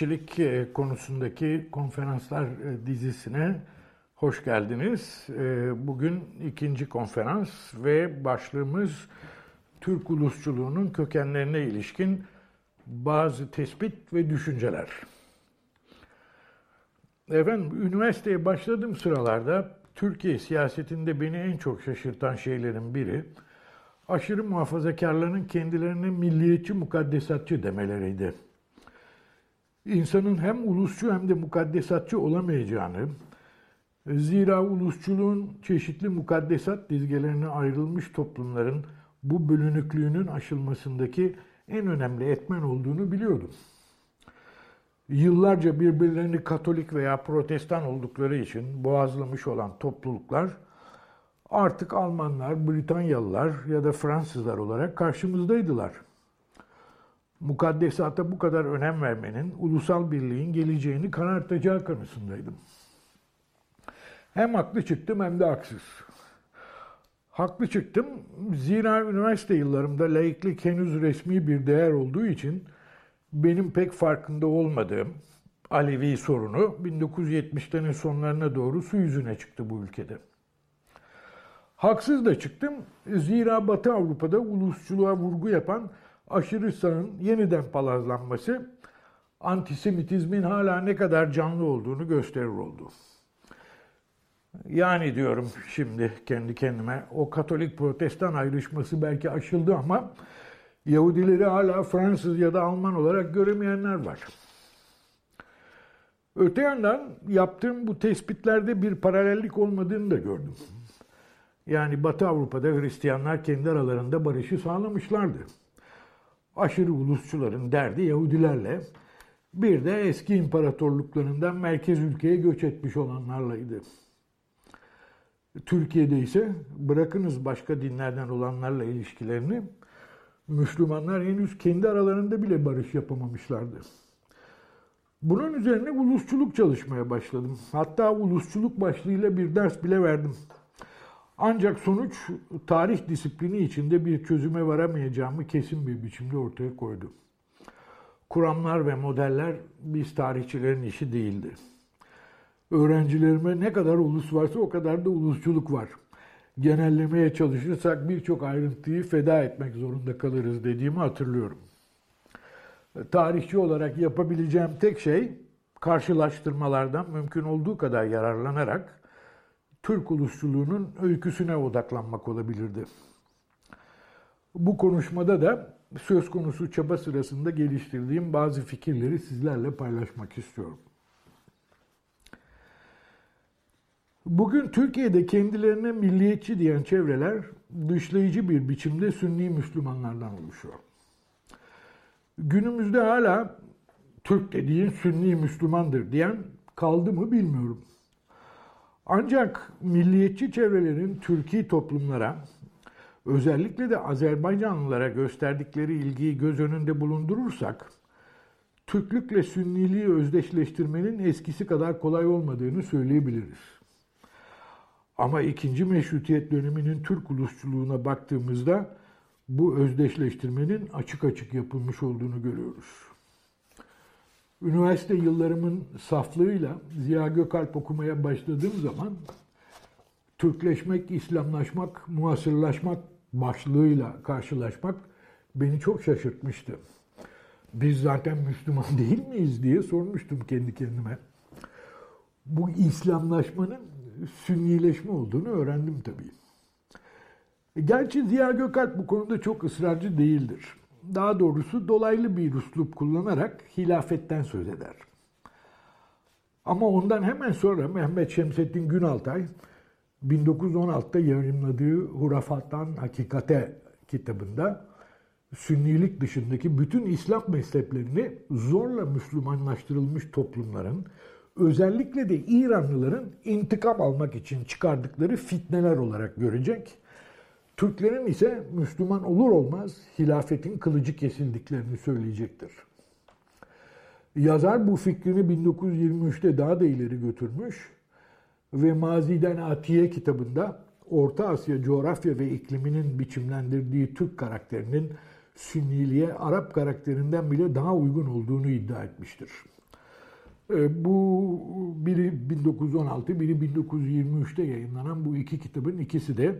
Milliyetçilik e, konusundaki konferanslar e, dizisine hoş geldiniz. E, bugün ikinci konferans ve başlığımız Türk ulusçuluğunun kökenlerine ilişkin bazı tespit ve düşünceler. Efendim, üniversiteye başladığım sıralarda Türkiye siyasetinde beni en çok şaşırtan şeylerin biri, aşırı muhafazakarların kendilerine milliyetçi mukaddesatçı demeleriydi. İnsanın hem ulusçu hem de mukaddesatçı olamayacağını, zira ulusçuluğun çeşitli mukaddesat dizgelerine ayrılmış toplumların bu bölünüklüğünün aşılmasındaki en önemli etmen olduğunu biliyordum. Yıllarca birbirlerini Katolik veya Protestan oldukları için boğazlamış olan topluluklar artık Almanlar, Britanyalılar ya da Fransızlar olarak karşımızdaydılar. Mukaddesata bu kadar önem vermenin ulusal birliğin geleceğini karartacağı kanısındaydım. Hem haklı çıktım hem de haksız. Haklı çıktım zira üniversite yıllarımda laiklik henüz resmi bir değer olduğu için benim pek farkında olmadığım Alevi sorunu 1970'lerin sonlarına doğru su yüzüne çıktı bu ülkede. Haksız da çıktım. Zira Batı Avrupa'da ulusçuluğa vurgu yapan aşırı sağın yeniden palazlanması antisemitizmin hala ne kadar canlı olduğunu gösterir oldu. Yani diyorum şimdi kendi kendime o Katolik Protestan ayrışması belki aşıldı ama Yahudileri hala Fransız ya da Alman olarak göremeyenler var. Öte yandan yaptığım bu tespitlerde bir paralellik olmadığını da gördüm. Yani Batı Avrupa'da Hristiyanlar kendi aralarında barışı sağlamışlardı. Aşırı ulusçuların derdi Yahudilerle, bir de eski imparatorluklarından merkez ülkeye göç etmiş olanlarlaydı. Türkiye'de ise bırakınız başka dinlerden olanlarla ilişkilerini, Müslümanlar henüz kendi aralarında bile barış yapamamışlardı. Bunun üzerine ulusçuluk çalışmaya başladım. Hatta ulusçuluk başlığıyla bir ders bile verdim. Ancak sonuç tarih disiplini içinde bir çözüme varamayacağımı kesin bir biçimde ortaya koydu. Kuramlar ve modeller biz tarihçilerin işi değildi. Öğrencilerime ne kadar ulus varsa o kadar da ulusçuluk var. Genellemeye çalışırsak birçok ayrıntıyı feda etmek zorunda kalırız dediğimi hatırlıyorum. Tarihçi olarak yapabileceğim tek şey karşılaştırmalardan mümkün olduğu kadar yararlanarak Türk ulusçuluğunun öyküsüne odaklanmak olabilirdi. Bu konuşmada da söz konusu çaba sırasında geliştirdiğim bazı fikirleri sizlerle paylaşmak istiyorum. Bugün Türkiye'de kendilerine milliyetçi diyen çevreler dışlayıcı bir biçimde Sünni Müslümanlardan oluşuyor. Günümüzde hala Türk dediğin Sünni Müslümandır diyen kaldı mı bilmiyorum. Ancak milliyetçi çevrelerin Türkiye toplumlara, özellikle de Azerbaycanlılara gösterdikleri ilgiyi göz önünde bulundurursak, Türklükle Sünniliği özdeşleştirmenin eskisi kadar kolay olmadığını söyleyebiliriz. Ama ikinci meşrutiyet döneminin Türk ulusçuluğuna baktığımızda bu özdeşleştirmenin açık açık yapılmış olduğunu görüyoruz. Üniversite yıllarımın saflığıyla Ziya Gökalp okumaya başladığım zaman Türkleşmek, İslamlaşmak, muasırlaşmak başlığıyla karşılaşmak beni çok şaşırtmıştı. Biz zaten Müslüman değil miyiz diye sormuştum kendi kendime. Bu İslamlaşmanın sünnileşme olduğunu öğrendim tabii. Gerçi Ziya Gökalp bu konuda çok ısrarcı değildir daha doğrusu dolaylı bir üslup kullanarak hilafetten söz eder. Ama ondan hemen sonra Mehmet Şemsettin Günaltay 1916'da yayınladığı Hurafattan Hakikate kitabında Sünnilik dışındaki bütün İslam mezheplerini zorla Müslümanlaştırılmış toplumların, özellikle de İranlıların intikam almak için çıkardıkları fitneler olarak görecek. Türklerin ise Müslüman olur olmaz hilafetin kılıcı kesildiklerini söyleyecektir. Yazar bu fikrini 1923'te daha da ileri götürmüş ve Maziden Atiye kitabında Orta Asya coğrafya ve ikliminin biçimlendirdiği Türk karakterinin Sünniliğe Arap karakterinden bile daha uygun olduğunu iddia etmiştir. E, bu biri 1916, biri 1923'te yayınlanan bu iki kitabın ikisi de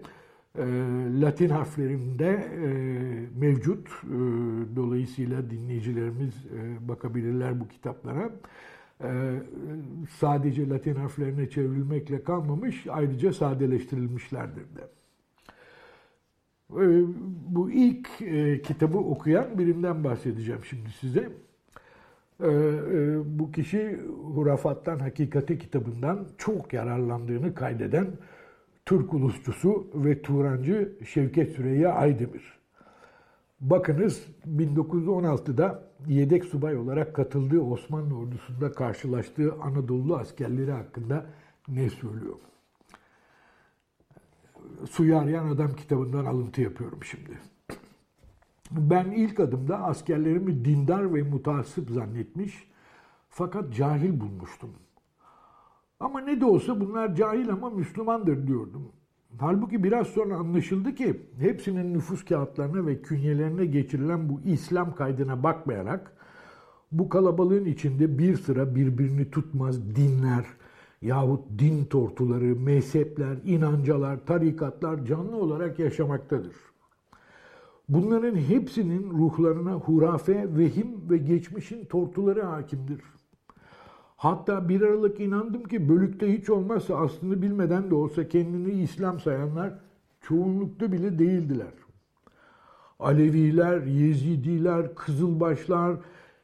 e, Latin harflerinde e, mevcut. Dolayısıyla dinleyicilerimiz bakabilirler bu kitaplara. Sadece Latin harflerine çevrilmekle kalmamış, ayrıca sadeleştirilmişlerdir de. Ee, bu ilk e, kitabı okuyan birinden bahsedeceğim şimdi size. Ee, e, bu kişi Hurafattan Hakikati kitabından çok yararlandığını kaydeden Türk ulusçusu ve Turancı Şevket Süreyya Aydemir. Bakınız 1916'da yedek subay olarak katıldığı Osmanlı ordusunda karşılaştığı Anadolu askerleri hakkında ne söylüyor? Suyu Arayan Adam kitabından alıntı yapıyorum şimdi. Ben ilk adımda askerlerimi dindar ve mutasip zannetmiş fakat cahil bulmuştum. Ama ne de olsa bunlar cahil ama Müslümandır diyordum. Halbuki biraz sonra anlaşıldı ki hepsinin nüfus kağıtlarına ve künyelerine geçirilen bu İslam kaydına bakmayarak bu kalabalığın içinde bir sıra birbirini tutmaz dinler, yahut din tortuları, mezhepler, inancalar, tarikatlar canlı olarak yaşamaktadır. Bunların hepsinin ruhlarına hurafe, vehim ve geçmişin tortuları hakimdir. Hatta bir aralık inandım ki bölükte hiç olmazsa aslını bilmeden de olsa kendini İslam sayanlar çoğunlukta bile değildiler. Aleviler, Yezidiler, Kızılbaşlar,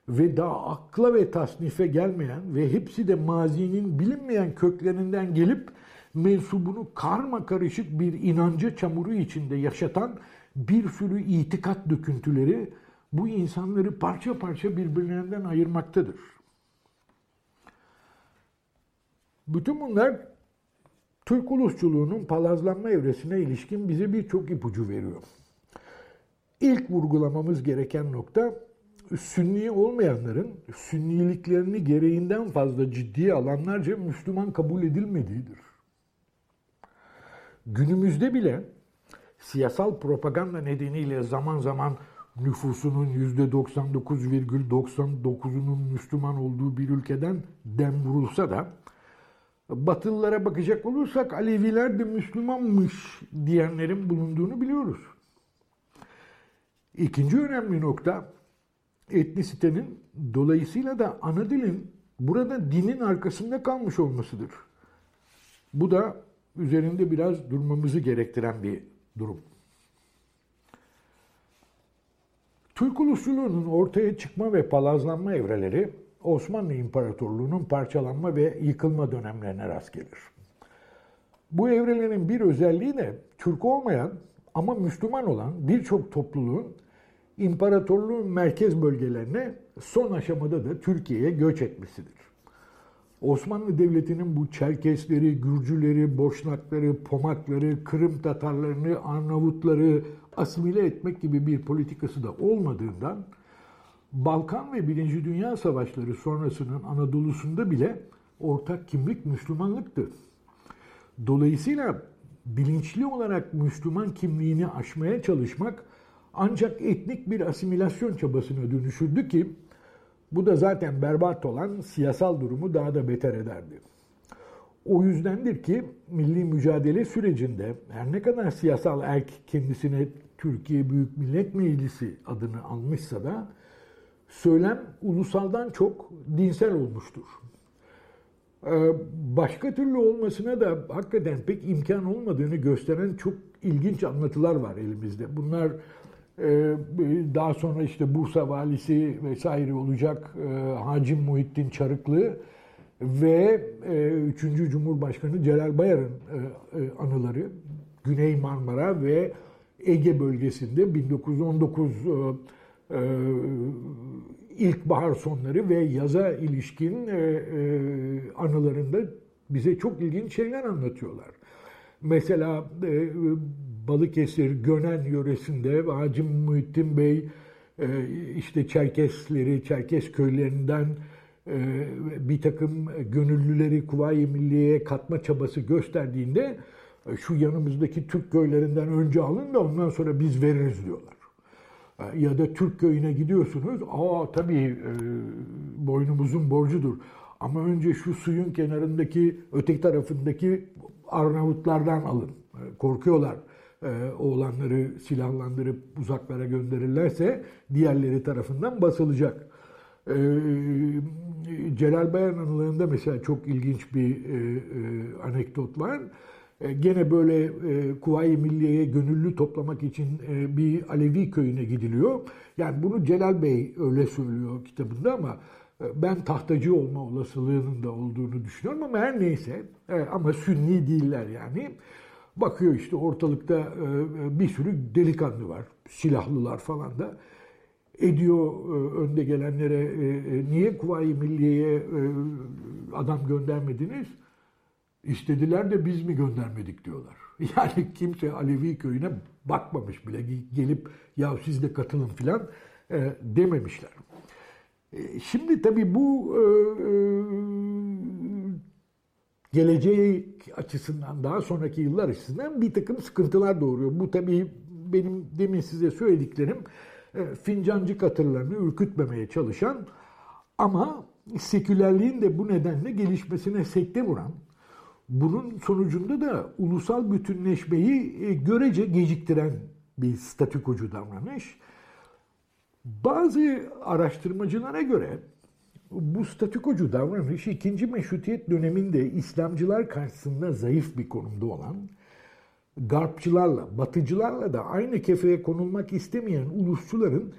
ve daha akla ve tasnife gelmeyen ve hepsi de mazinin bilinmeyen köklerinden gelip mensubunu karma karışık bir inanca çamuru içinde yaşatan bir sürü itikat döküntüleri bu insanları parça parça birbirlerinden ayırmaktadır. Bütün bunlar Türk ulusçuluğunun palazlanma evresine ilişkin bize birçok ipucu veriyor. İlk vurgulamamız gereken nokta Sünni olmayanların sünniliklerini gereğinden fazla ciddiye alanlarca Müslüman kabul edilmediğidir. Günümüzde bile siyasal propaganda nedeniyle zaman zaman nüfusunun %99,99'unun Müslüman olduğu bir ülkeden dem vurulsa da Batılılara bakacak olursak Aleviler de Müslümanmış diyenlerin bulunduğunu biliyoruz. İkinci önemli nokta etnisitenin dolayısıyla da ana dilin burada dinin arkasında kalmış olmasıdır. Bu da üzerinde biraz durmamızı gerektiren bir durum. Türk ulusçuluğunun ortaya çıkma ve palazlanma evreleri Osmanlı İmparatorluğu'nun parçalanma ve yıkılma dönemlerine rast gelir. Bu evrelerin bir özelliği de Türk olmayan ama Müslüman olan birçok topluluğun imparatorluğun merkez bölgelerine son aşamada da Türkiye'ye göç etmesidir. Osmanlı Devleti'nin bu Çerkesleri, Gürcüleri, Boşnakları, Pomakları, Kırım Tatarlarını, Arnavutları asimile etmek gibi bir politikası da olmadığından Balkan ve Birinci Dünya Savaşları sonrasının Anadolu'sunda bile ortak kimlik Müslümanlıktı. Dolayısıyla bilinçli olarak Müslüman kimliğini aşmaya çalışmak ancak etnik bir asimilasyon çabasına dönüşürdü ki bu da zaten berbat olan siyasal durumu daha da beter ederdi. O yüzdendir ki milli mücadele sürecinde her ne kadar siyasal erk kendisine Türkiye Büyük Millet Meclisi adını almışsa da söylem ulusaldan çok dinsel olmuştur. Ee, başka türlü olmasına da hakikaten pek imkan olmadığını gösteren çok ilginç anlatılar var elimizde. Bunlar ee, daha sonra işte Bursa valisi vesaire olacak e, Hacim Muhittin Çarıklı ve e, 3. Cumhurbaşkanı Celal Bayar'ın e, e, anıları Güney Marmara ve Ege bölgesinde 1919 e, e, ilkbahar sonları ve yaza ilişkin e, e, anılarında bize çok ilginç şeyler anlatıyorlar. Mesela e, Balıkesir, Gönen yöresinde Hacı Muhittin Bey işte Çerkesleri, Çerkes köylerinden bir takım gönüllüleri Kuvayi Milliye'ye katma çabası gösterdiğinde şu yanımızdaki Türk köylerinden önce alın da ondan sonra biz veririz diyorlar. E, ya da Türk köyüne gidiyorsunuz, aa tabii boynumuzun borcudur. Ama önce şu suyun kenarındaki, öteki tarafındaki Arnavutlardan alın. Korkuyorlar oğlanları silahlandırıp uzaklara gönderirlerse diğerleri tarafından basılacak. Ee, Celal Bayar anılarında mesela çok ilginç bir e, e, anekdot var. E, gene böyle e, Kuvayi Milliye'ye gönüllü toplamak için e, bir Alevi köyüne gidiliyor. Yani bunu Celal Bey öyle söylüyor kitabında ama e, ben tahtacı olma olasılığının da olduğunu düşünüyorum ama her neyse e, ama sünni değiller yani. Bakıyor işte ortalıkta e, e bir sürü delikanlı var, silahlılar falan da ediyor e, önde gelenlere e, e, niye Kuvayi Milliye'ye adam göndermediniz? İstediler de biz mi göndermedik diyorlar. Yani kimse Alevi köyüne bakmamış bile gelip ya siz de katılın filan dememişler. Şimdi tabii bu geleceği açısından daha sonraki yıllar açısından bir takım sıkıntılar doğuruyor. Bu tabii benim demin size söylediklerim e, fincancı katırlarını ürkütmemeye çalışan ama sekülerliğin de bu nedenle gelişmesine sekte vuran, bunun sonucunda da ulusal bütünleşmeyi e, görece geciktiren bir statükocu davranış. Bazı araştırmacılara göre bu statükocu davranış ikinci meşrutiyet döneminde İslamcılar karşısında zayıf bir konumda olan Garpçılarla, Batıcılarla da aynı kefeye konulmak istemeyen ulusçuların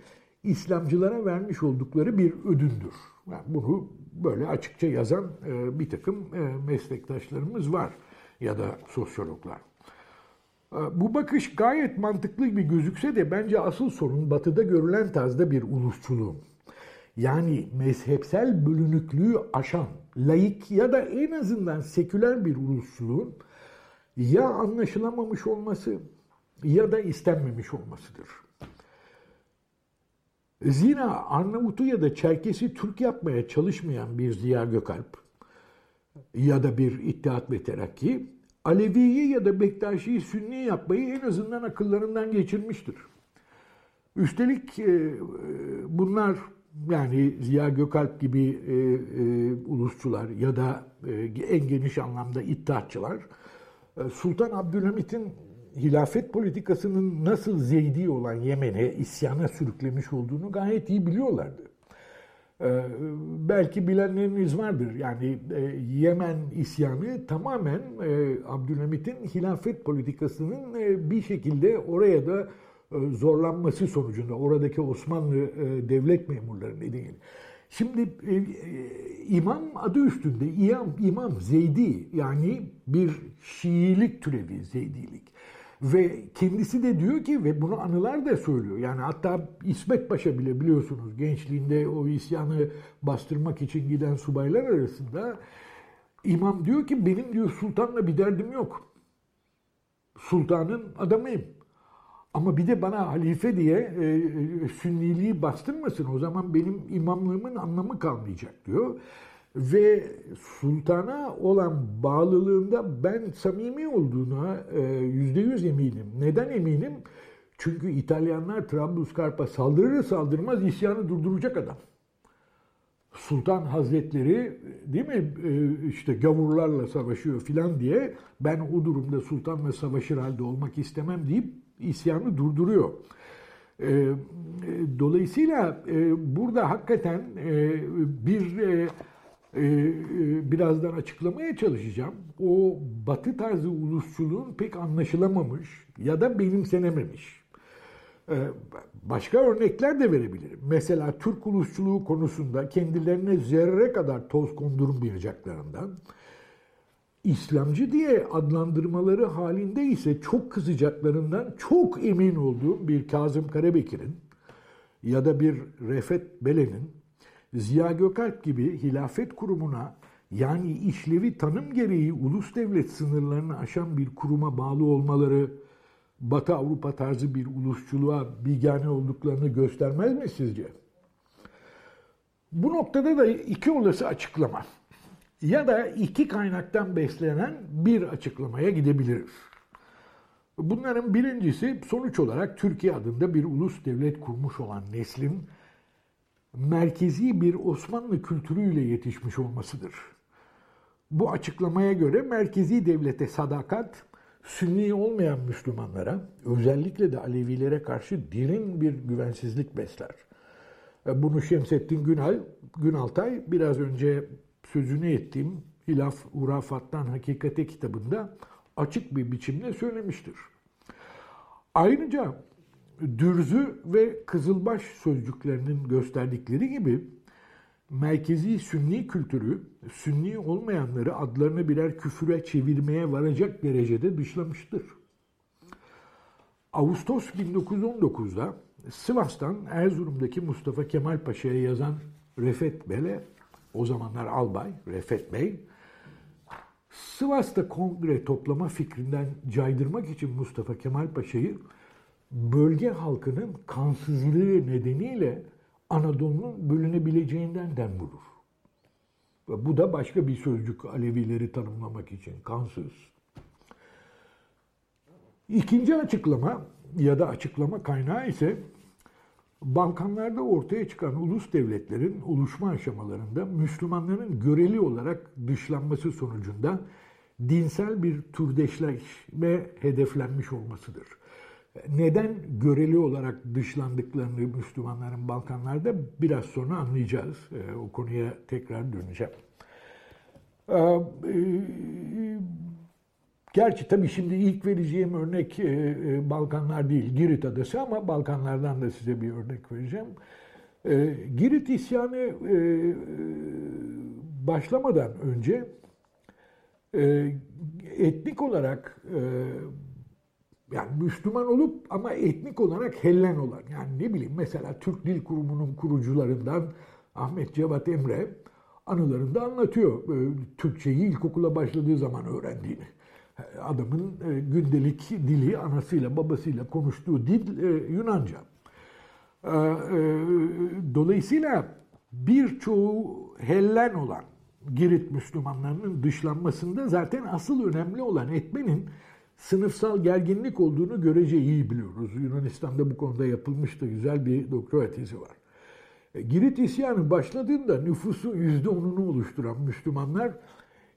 İslamcılara vermiş oldukları bir ödündür. Yani bunu böyle açıkça yazan e, bir takım e, meslektaşlarımız var ya da sosyologlar. E, bu bakış gayet mantıklı bir gözükse de bence asıl sorun batıda görülen tarzda bir ulusçuluğun. Yani mezhepsel bölünüklüğü aşan, laik ya da en azından seküler bir ulusçuluğun ya anlaşılamamış olması ya da istenmemiş olmasıdır. Zira Arnavut'u ya da Çerkes'i Türk yapmaya çalışmayan bir Ziya Gökalp ya da bir İttihat ve Terakki, Alevi'yi ya da Bektaşi'yi Sünni yapmayı en azından akıllarından geçirmiştir. Üstelik e, bunlar yani Ziya Gökalp gibi e, e, ulusçular ya da en geniş anlamda iddiatçılar Sultan Abdülhamit'in hilafet politikasının nasıl zeydi olan Yemen'e isyana sürüklemiş olduğunu gayet iyi biliyorlardı. Ee, belki bilenleriniz vardır. Yani e, Yemen isyanı tamamen e, Abdülhamit'in hilafet politikasının e, bir şekilde oraya da zorlanması sonucunda oradaki Osmanlı devlet memurları nedeniyle. Şimdi e, e, imam adı üstünde imam, imam Zeydi yani bir Şiilik türevi Zeydilik. Ve kendisi de diyor ki ve bunu anılar da söylüyor. Yani hatta İsmet Paşa bile biliyorsunuz gençliğinde o isyanı bastırmak için giden subaylar arasında imam diyor ki benim diyor sultanla bir derdim yok. Sultanın adamıyım. Ama bir de bana halife diye e, e, sünniliği bastırmasın. O zaman benim imamlığımın anlamı kalmayacak diyor. Ve sultana olan bağlılığında ben samimi olduğuna e, yüzde yüz eminim. Neden eminim? Çünkü İtalyanlar Trablusgarp'a saldırır saldırmaz isyanı durduracak adam. Sultan Hazretleri değil mi e, işte gavurlarla savaşıyor filan diye ben o durumda sultanla savaşır halde olmak istemem deyip isyanı durduruyor. E, dolayısıyla burada hakikaten bir birazdan açıklamaya çalışacağım. O batı tarzı ulusçuluğun pek anlaşılamamış ya da benimsenememiş. Ee, başka örnekler de verebilirim. Mesela Türk ulusçuluğu konusunda kendilerine zerre kadar toz kondurmayacaklarından, İslamcı diye adlandırmaları halinde ise çok kızacaklarından çok emin olduğum bir Kazım Karabekir'in ya da bir Refet Belen'in Ziya Gökalp gibi hilafet kurumuna yani işlevi tanım gereği ulus devlet sınırlarını aşan bir kuruma bağlı olmaları Batı Avrupa tarzı bir ulusçuluğa bigane olduklarını göstermez mi sizce? Bu noktada da iki olası açıklama ya da iki kaynaktan beslenen bir açıklamaya gidebiliriz. Bunların birincisi sonuç olarak Türkiye adında bir ulus devlet kurmuş olan neslin merkezi bir Osmanlı kültürüyle yetişmiş olmasıdır. Bu açıklamaya göre merkezi devlete sadakat, Sünni olmayan Müslümanlara, özellikle de Alevilere karşı derin bir güvensizlik besler. E, bunu Şemsettin Günal, Günaltay biraz önce sözünü ettiğim Hilaf Urafat'tan Hakikate kitabında açık bir biçimde söylemiştir. Ayrıca Dürzü ve Kızılbaş sözcüklerinin gösterdikleri gibi merkezi Sünni kültürü Sünni olmayanları adlarını birer küfüre çevirmeye varacak derecede dışlamıştır. Ağustos 1919'da Sivas'tan Erzurum'daki Mustafa Kemal Paşa'ya yazan Refet Bey'le, o zamanlar albay Refet Bey, Sivas'ta kongre toplama fikrinden caydırmak için Mustafa Kemal Paşa'yı bölge halkının kansızlığı nedeniyle Anadolu'nun bölünebileceğinden dem vurur. Ve bu da başka bir sözcük Alevileri tanımlamak için kansız. İkinci açıklama ya da açıklama kaynağı ise Balkanlarda ortaya çıkan ulus devletlerin oluşma aşamalarında Müslümanların göreli olarak dışlanması sonucunda dinsel bir türdeşleşme hedeflenmiş olmasıdır. Neden göreli olarak dışlandıklarını Müslümanların Balkanlarda biraz sonra anlayacağız. Ee, o konuya tekrar döneceğim. Ee, e, gerçi tabii şimdi ilk vereceğim örnek e, e, Balkanlar değil, Girit Adası ama Balkanlardan da size bir örnek vereceğim. Ee, Girit isyanı başlamadan önce etnik olarak yani Müslüman olup ama etnik olarak Hellen olan yani ne bileyim mesela Türk Dil Kurumu'nun kurucularından Ahmet Cevat Emre anılarında anlatıyor e, Türkçeyi ilkokula başladığı zaman öğrendiğini. Adamın e, gündelik dili anasıyla babasıyla konuştuğu dil e, Yunanca. Dolayısıyla birçoğu Hellen olan Girit Müslümanlarının dışlanmasında zaten asıl önemli olan etmenin sınıfsal gerginlik olduğunu görece iyi biliyoruz. Yunanistan'da bu konuda yapılmış da güzel bir doktora tezi var. E, Girit isyanı başladığında nüfusun yüzde onunu oluşturan Müslümanlar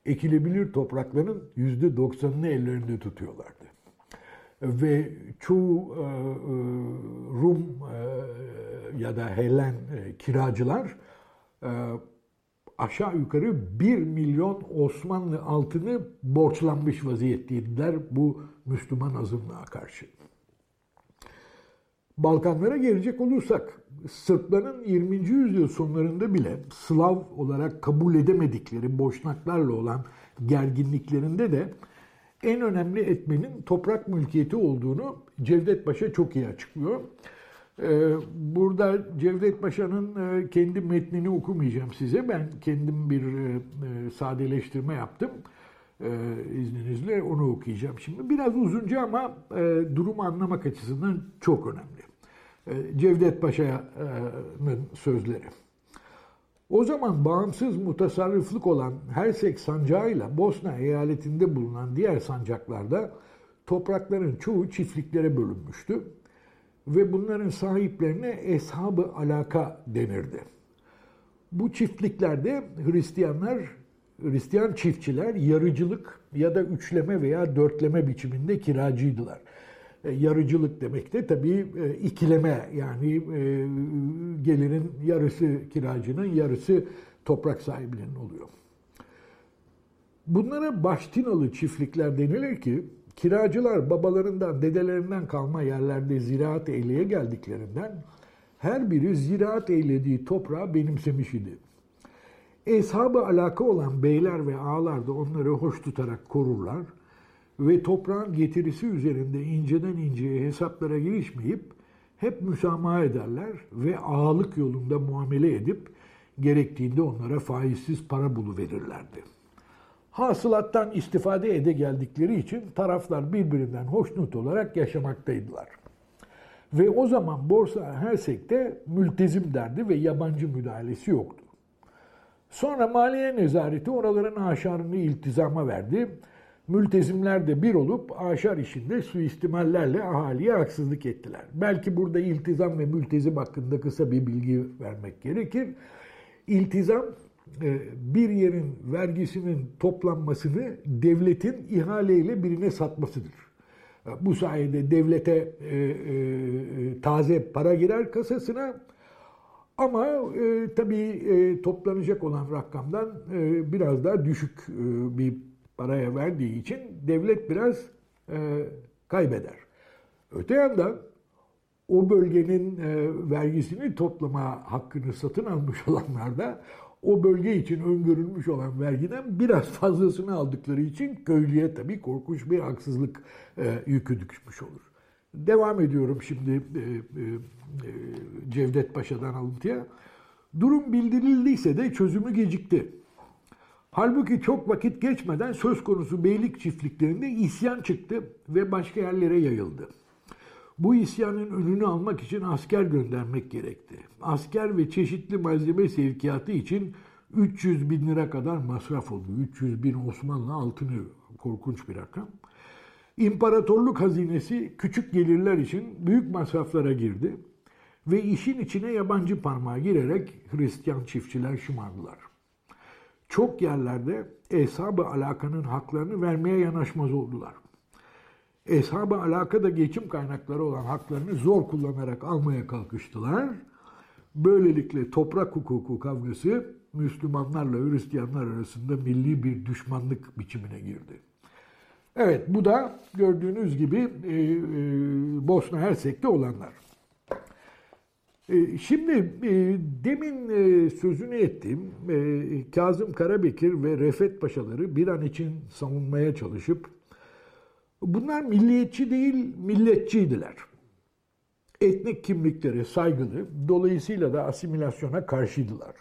ekilebilir toprakların yüzde doksanını ellerinde tutuyorlardı. Ve çoğu e, e, Rum ya da Helen kiracılar aşağı yukarı 1 milyon Osmanlı altını borçlanmış vaziyetteydiler bu Müslüman azınlığa karşı. Balkanlara gelecek olursak Sırpların 20. yüzyıl sonlarında bile Slav olarak kabul edemedikleri Boşnaklarla olan gerginliklerinde de en önemli etmenin toprak mülkiyeti olduğunu Cevdet Paşa çok iyi açıklıyor. Ee, burada Cevdet Paşa'nın e, kendi metnini okumayacağım size. Ben kendim bir e, e, sadeleştirme yaptım. İzninizle onu okuyacağım şimdi. Biraz uzunca ama durumu anlamak açısından çok önemli. Cevdet Paşa'nın sözleri. O zaman bağımsız mutasarrıflık olan Hersek sancağıyla Bosna eyaletinde bulunan diğer sancaklarda toprakların çoğu çiftliklere bölünmüştü ve bunların sahiplerine eshab-ı alaka denirdi. Bu çiftliklerde Hristiyanlar, Hristiyan çiftçiler yarıcılık ya da üçleme veya dörtleme biçiminde kiracıydılar. E, yarıcılık demek de tabii e, ikileme yani e, gelirin yarısı kiracının yarısı toprak sahibinin oluyor. Bunlara baştinalı çiftlikler denilir ki kiracılar babalarından, dedelerinden kalma yerlerde ziraat eyleye geldiklerinden her biri ziraat eylediği toprağı benimsemiş idi. Eshab-ı alaka olan beyler ve ağalar da onları hoş tutarak korurlar ve toprağın getirisi üzerinde inceden inceye hesaplara girişmeyip hep müsamaha ederler ve ağalık yolunda muamele edip gerektiğinde onlara faizsiz para buluverirlerdi. Hasılattan istifade ede geldikleri için taraflar birbirinden hoşnut olarak yaşamaktaydılar. Ve o zaman borsa her sekte mültezim derdi ve yabancı müdahalesi yoktu. Sonra maliye nezareti oraların aşarını iltizama verdi. Mültezimler de bir olup aşar işinde suistimallerle ahaliye haksızlık ettiler. Belki burada iltizam ve mültezim hakkında kısa bir bilgi vermek gerekir. İltizam bir yerin vergisinin toplanmasını devletin ihaleyle birine satmasıdır. E, bu sayede devlete e, e, taze para girer kasasına ama e, tabii e, toplanacak olan rakamdan e, biraz daha düşük e, bir paraya verdiği için devlet biraz e, kaybeder. Öte yandan o bölgenin e, vergisini toplama hakkını satın almış olanlar da o bölge için öngörülmüş olan vergiden biraz fazlasını aldıkları için köylüye tabii korkunç bir haksızlık e, yükü düşmüş olur. Devam ediyorum şimdi e, e, e, Cevdet Paşa'dan alıntıya. Durum bildirildiyse de çözümü gecikti. Halbuki çok vakit geçmeden söz konusu beylik çiftliklerinde isyan çıktı ve başka yerlere yayıldı. Bu isyanın önünü almak için asker göndermek gerekti. Asker ve çeşitli malzeme sevkiyatı için 300 bin lira kadar masraf oldu. 300 bin Osmanlı altını korkunç bir rakam. İmparatorluk hazinesi küçük gelirler için büyük masraflara girdi ve işin içine yabancı parmağı girerek Hristiyan çiftçiler şımardılar. Çok yerlerde eshab-ı alakanın haklarını vermeye yanaşmaz oldular. Eshab-ı alakada geçim kaynakları olan haklarını zor kullanarak almaya kalkıştılar. Böylelikle toprak hukuku kavgası Müslümanlarla Hristiyanlar arasında milli bir düşmanlık biçimine girdi. Evet bu da gördüğünüz gibi e, e, Bosna Hersek'te olanlar. E, şimdi e, demin e, sözünü ettiğim e, Kazım Karabekir ve Refet Paşaları bir an için savunmaya çalışıp bunlar milliyetçi değil milletçiydiler. Etnik kimliklere saygılı, dolayısıyla da asimilasyona karşıydılar.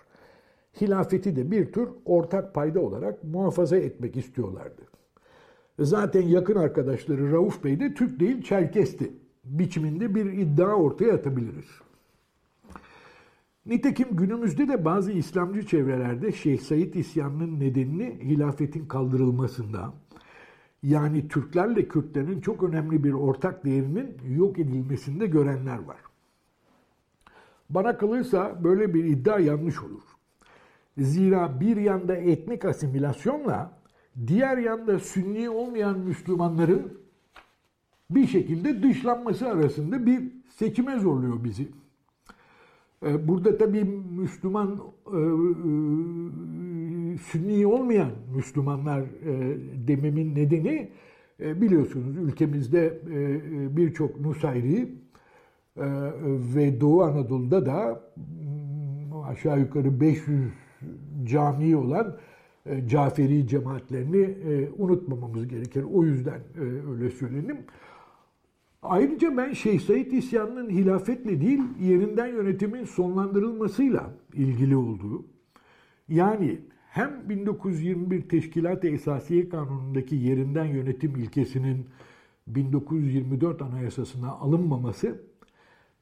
Hilafeti de bir tür ortak payda olarak muhafaza etmek istiyorlardı. Zaten yakın arkadaşları Rauf Bey de Türk değil Çerkesti biçiminde bir iddia ortaya atabiliriz. Nitekim günümüzde de bazı İslamcı çevrelerde Şeyh Said isyanının nedenini hilafetin kaldırılmasında, yani Türklerle Kürtlerin çok önemli bir ortak değerinin yok edilmesinde görenler var. Bana kalırsa böyle bir iddia yanlış olur. Zira bir yanda etnik asimilasyonla diğer yanda sünni olmayan Müslümanların bir şekilde dışlanması arasında bir seçime zorluyor bizi. Ee, burada tabii Müslüman, e, e, Sünni olmayan Müslümanlar e, dememin nedeni biliyorsunuz ülkemizde birçok Nusayri ve Doğu Anadolu'da da aşağı yukarı 500 cami olan Caferi cemaatlerini unutmamamız gerekir. O yüzden öyle söyledim. Ayrıca ben Şeyh Said isyanının hilafetle değil yerinden yönetimin sonlandırılmasıyla ilgili olduğu yani hem 1921 Teşkilat-ı Esasiye Kanunu'ndaki yerinden yönetim ilkesinin 1924 Anayasasına alınmaması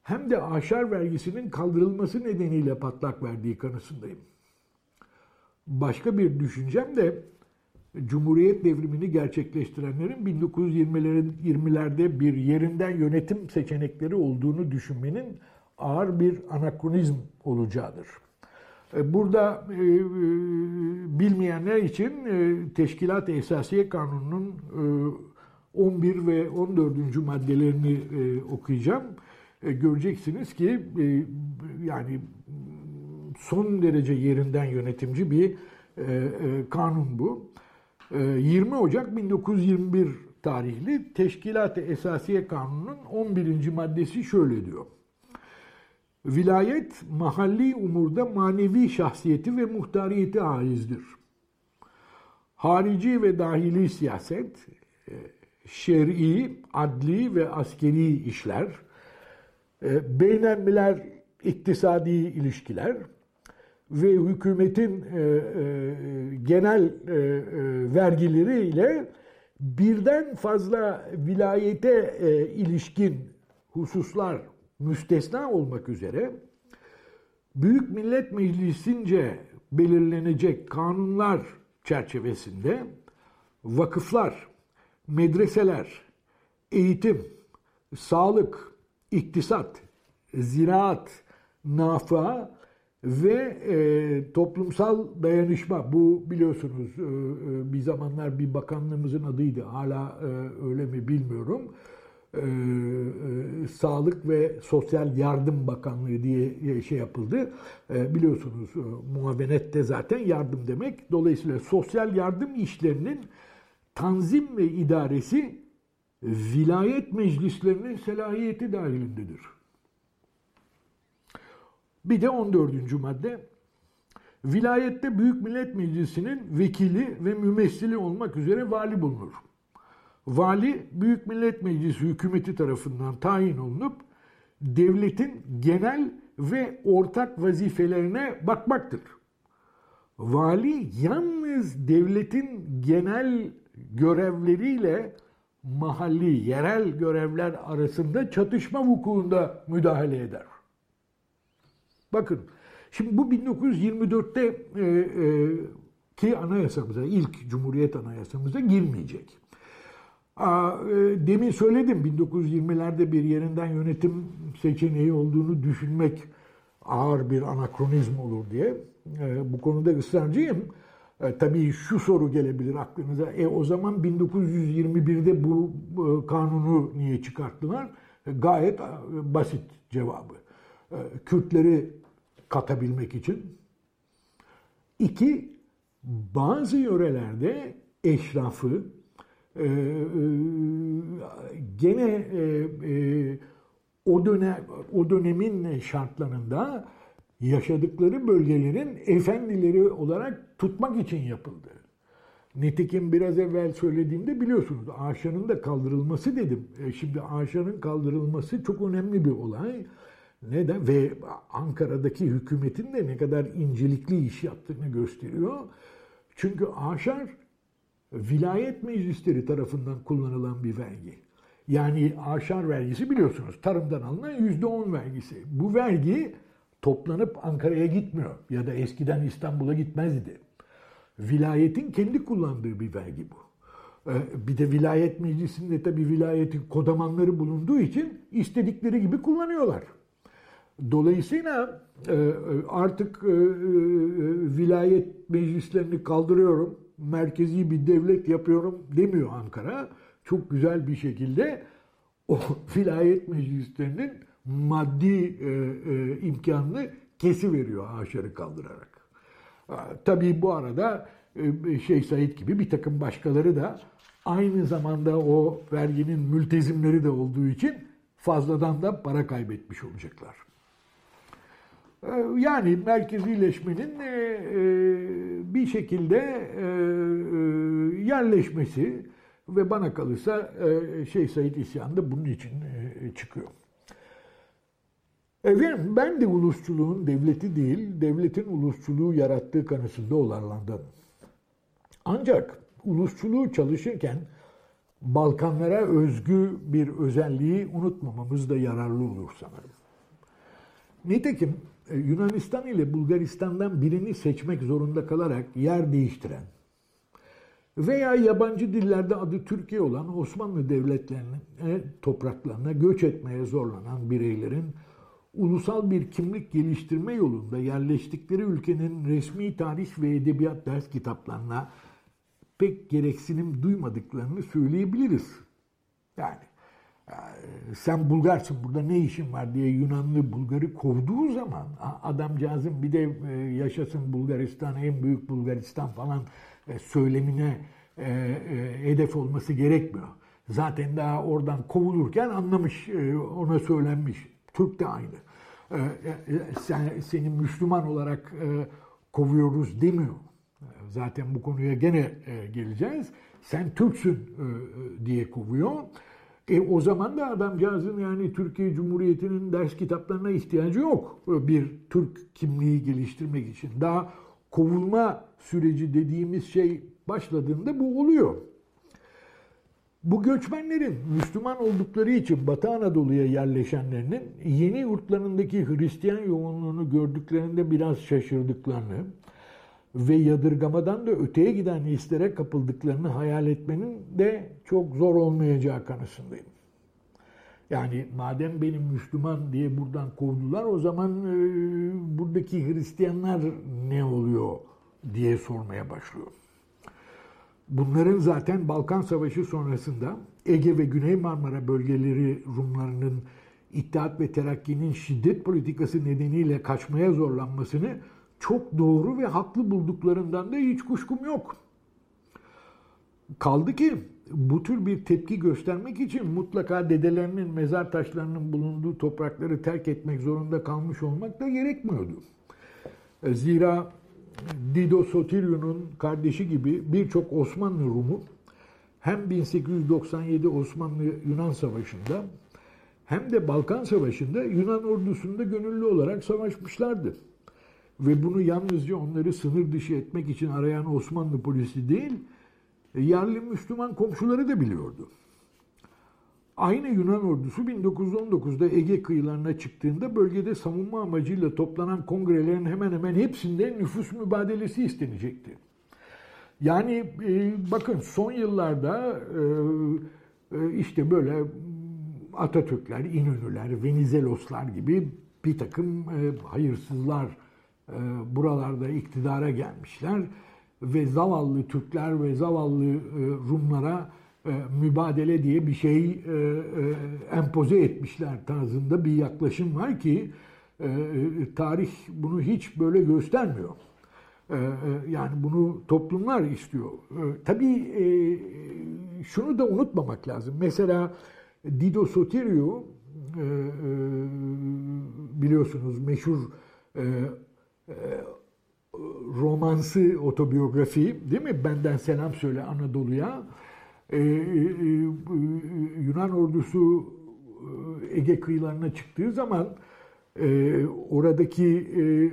hem de aşar vergisinin kaldırılması nedeniyle patlak verdiği kanısındayım. Başka bir düşüncem de Cumhuriyet devrimini gerçekleştirenlerin 1920'lerin 20'lerde bir yerinden yönetim seçenekleri olduğunu düşünmenin ağır bir anakronizm olacağıdır. E, burada e, e, bilmeyenler için Teşkilat-ı Esasiye Kanunu'nun 11 ve 14. maddelerini okuyacağım. Göreceksiniz ki yani son derece yerinden yönetimci bir kanun bu. 20 ee, Ocak 1921 tarihli Teşkilat-ı Esasiye Kanunu'nun 11. maddesi şöyle diyor. Vilayet mahalli umurda manevi şahsiyeti ve muhtariyeti haizdir. Harici ve dahili siyaset, e, şer'i, adli ve askeri işler, e, beynelmiler iktisadi ilişkiler ve hükümetin e, genel vergileriyle birden fazla vilayete ilişkin hususlar müstesna olmak üzere Büyük Millet Meclisi'nce belirlenecek kanunlar çerçevesinde vakıflar, medreseler, eğitim, sağlık, iktisat, ziraat, nafa ve e, toplumsal dayanışma. Bu biliyorsunuz e, e, bir zamanlar bir bakanlığımızın adıydı. Hala e, öyle mi bilmiyorum. E, e, Sağlık ve Sosyal Yardım Bakanlığı diye şey yapıldı. E, biliyorsunuz muavenet de zaten yardım demek. Dolayısıyla sosyal yardım işlerinin tanzim ve idaresi vilayet meclislerinin selahiyeti dahilindedir. Bir de 14. madde Vilayette Büyük Millet Meclisi'nin vekili ve mümessili olmak üzere vali bulunur. Vali Büyük Millet Meclisi hükümeti tarafından tayin olunup devletin genel ve ortak vazifelerine bakmaktır. Vali yalnız devletin genel görevleriyle mahalli, yerel görevler arasında çatışma vukuunda müdahale eder. Bakın, şimdi bu 1924'te e, e, ki anayasamıza, ilk Cumhuriyet Anayasamıza girmeyecek. E, demin söyledim 1920'lerde bir yerinden yönetim seçeneği olduğunu düşünmek ağır bir anakronizm olur diye. E, bu konuda ısrarcıyım. E, tabii şu soru gelebilir aklınıza. E o zaman 1921'de bu kanunu niye çıkarttılar? Gayet basit cevabı. Kürtleri katabilmek için. İki, bazı yörelerde eşrafı e, e, gene e, e, o dönem o dönemin şartlarında yaşadıkları bölgelerin efendileri olarak tutmak için yapıldı. Nitekim biraz evvel söylediğimde biliyorsunuz Aşan'ın da kaldırılması dedim. E şimdi Aşan'ın kaldırılması çok önemli bir olay. Neden? Ve Ankara'daki hükümetin de ne kadar incelikli iş yaptığını gösteriyor. Çünkü Aşar vilayet meclisleri tarafından kullanılan bir vergi. Yani Aşar vergisi biliyorsunuz tarımdan alınan yüzde on vergisi. Bu vergi toplanıp Ankara'ya gitmiyor ya da eskiden İstanbul'a gitmezdi. Vilayetin kendi kullandığı bir vergi bu. Ee, bir de vilayet meclisinde tabii vilayetin kodamanları bulunduğu için istedikleri gibi kullanıyorlar. Dolayısıyla e, e, artık e, vilayet meclislerini kaldırıyorum, merkezi bir devlet yapıyorum demiyor Ankara. Çok güzel bir şekilde o vilayet meclislerinin maddi e, e, imkanını kesi veriyor haşarı kaldırarak. Tabii bu arada şey Said gibi bir takım başkaları da aynı zamanda o verginin mültezimleri de olduğu için fazladan da para kaybetmiş olacaklar. E, yani merkezileşmenin e, e, bir şekilde yerleşmesi ve bana kalırsa şey Said isyanı da bunun için çıkıyor. Efendim ben de ulusçuluğun devleti değil, devletin ulusçuluğu yarattığı kanısında olanlardan. Ancak ulusçuluğu çalışırken Balkanlara özgü bir özelliği unutmamamız da yararlı olur sanırım. Nitekim e, Yunanistan ile Bulgaristan'dan birini seçmek zorunda kalarak yer değiştiren veya yabancı dillerde adı Türkiye olan Osmanlı devletlerinin e, topraklarına göç etmeye zorlanan bireylerin ulusal bir kimlik geliştirme yolunda yerleştikleri ülkenin resmi tarih ve edebiyat ders kitaplarına pek gereksinim duymadıklarını söyleyebiliriz. Yani e, sen Bulgarsın burada ne işin var diye Yunanlı Bulgar'ı kovduğu zaman adamcağızın bir de e, yaşasın Bulgaristan en büyük Bulgaristan falan e, söylemine hedef olması gerekmiyor. zaten daha oradan kovulurken anlamış, e, ona söylenmiş. Türk de aynı. E, sen, seni Müslüman olarak kovuyoruz demiyor. Zaten bu konuya gene geleceğiz. Sen Türksün diye kovuyor. E o zaman da adamcağızın yani Türkiye Cumhuriyeti'nin ders kitaplarına ihtiyacı yok bir Türk kimliği geliştirmek için. Daha kovulma süreci dediğimiz şey başladığında bu oluyor. Bu göçmenlerin Müslüman oldukları için Batı Anadolu'ya yerleşenlerinin yeni yurtlarındaki Hristiyan yoğunluğunu gördüklerinde biraz şaşırdıklarını ve yadırgamadan da öteye giden hislere kapıldıklarını hayal etmenin de çok zor olmayacağı kanısındayım. Yani madem benim Müslüman diye buradan kovdular o zaman e, buradaki Hristiyanlar ne oluyor diye sormaya başlıyor. Bunların zaten Balkan Savaşı sonrasında Ege ve Güney Marmara bölgeleri Rumlarının İttihat ve Terakki'nin şiddet politikası nedeniyle kaçmaya zorlanmasını çok doğru ve haklı bulduklarından da hiç kuşkum yok. Kaldı ki bu tür bir tepki göstermek için mutlaka dedelerinin mezar taşlarının bulunduğu toprakları terk etmek zorunda kalmış olmak da gerekmiyordu. Zira Dido Sotiryu'nun kardeşi gibi birçok Osmanlı Rumu hem 1897 Osmanlı-Yunan Savaşı'nda hem de Balkan Savaşı'nda Yunan ordusunda gönüllü olarak savaşmışlardı. Ve bunu yalnızca onları sınır dışı etmek için arayan Osmanlı polisi değil, yerli Müslüman komşuları da biliyordu. Aynı Yunan ordusu 1919'da Ege kıyılarına çıktığında bölgede savunma amacıyla toplanan kongrelerin hemen hemen hepsinde nüfus mübadelesi istenecekti. Yani e, bakın son yıllarda e, e, işte böyle Atatürkler, İnönüler, Venizeloslar gibi bir takım e, hayırsızlar e, buralarda iktidara gelmişler ve zavallı Türkler ve zavallı e, Rumlara e, mübadele diye bir şey e, empoze etmişler tarzında bir yaklaşım var ki tarih bunu hiç böyle göstermiyor. Yani bunu toplumlar istiyor. Tabii şunu da unutmamak lazım. Mesela Dido Sotirio biliyorsunuz meşhur romansı otobiyografi değil mi? Benden selam söyle Anadolu'ya. Ee, e, Yunan ordusu e, Ege kıyılarına çıktığı zaman e, oradaki e, e,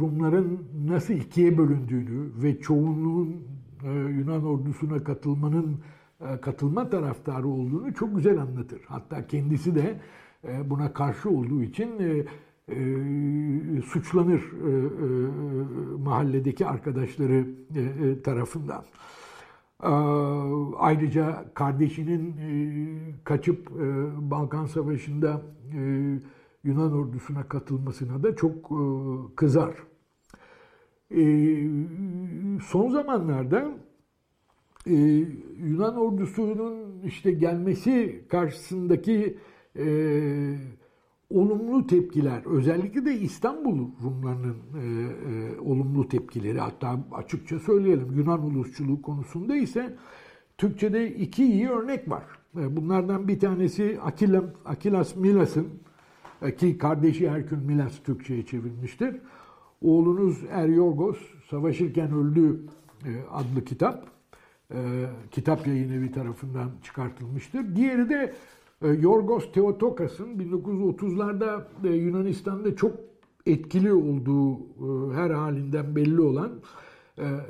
Rumların nasıl ikiye bölündüğünü ve çoğunluğun e, Yunan ordusuna katılmanın e, katılma taraftarı olduğunu çok güzel anlatır. Hatta kendisi de e, buna karşı olduğu için e, e, suçlanır e, e, mahalledeki arkadaşları e, e, tarafından. E, ayrıca kardeşinin e, kaçıp e, Balkan Savaşı'nda e, Yunan ordusuna katılmasına da çok e, kızar. E, son zamanlarda e, Yunan ordusunun işte gelmesi karşısındaki e, olumlu tepkiler, özellikle de İstanbul Rumlarının e, e, olumlu tepkileri, hatta açıkça söyleyelim Yunan ulusçuluğu konusunda ise Türkçe'de iki iyi örnek var. E, bunlardan bir tanesi Akilas, Akilas Milas'ın e, ki kardeşi Herkül Milas Türkçe'ye çevirmiştir. Oğlunuz Eryorgos savaşırken öldü e, adlı kitap. E, kitap yayın evi tarafından çıkartılmıştır. Diğeri de Yorgos Theotokas'ın 1930'larda e, Yunanistan'da çok etkili olduğu e, her halinden belli olan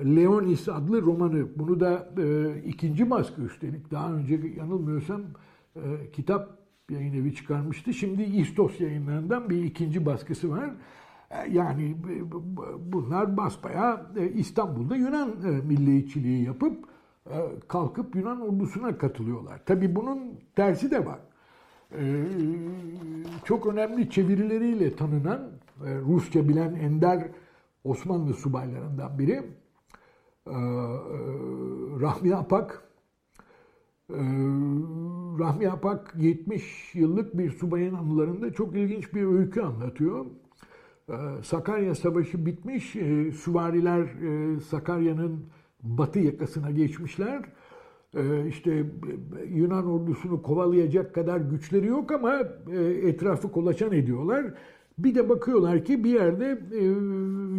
Leonis adlı romanı. Bunu da ikinci baskı üstelik. Daha önce yanılmıyorsam kitap yayın evi çıkarmıştı. Şimdi İstos yayınlarından bir ikinci baskısı var. Yani bunlar basbaya İstanbul'da Yunan milliyetçiliği yapıp e, kalkıp Yunan ordusuna katılıyorlar. Tabi bunun tersi de var. E, çok önemli çevirileriyle tanınan e, Rusça bilen ender Osmanlı subaylarından biri Rahmi Apak Rahmi Apak 70 yıllık bir subayın anılarında çok ilginç bir öykü anlatıyor. Sakarya Savaşı bitmiş, süvariler Sakarya'nın batı yakasına geçmişler. E, işte Yunan ordusunu kovalayacak kadar güçleri yok ama e, etrafı kolaçan ediyorlar. Bir de bakıyorlar ki bir yerde e,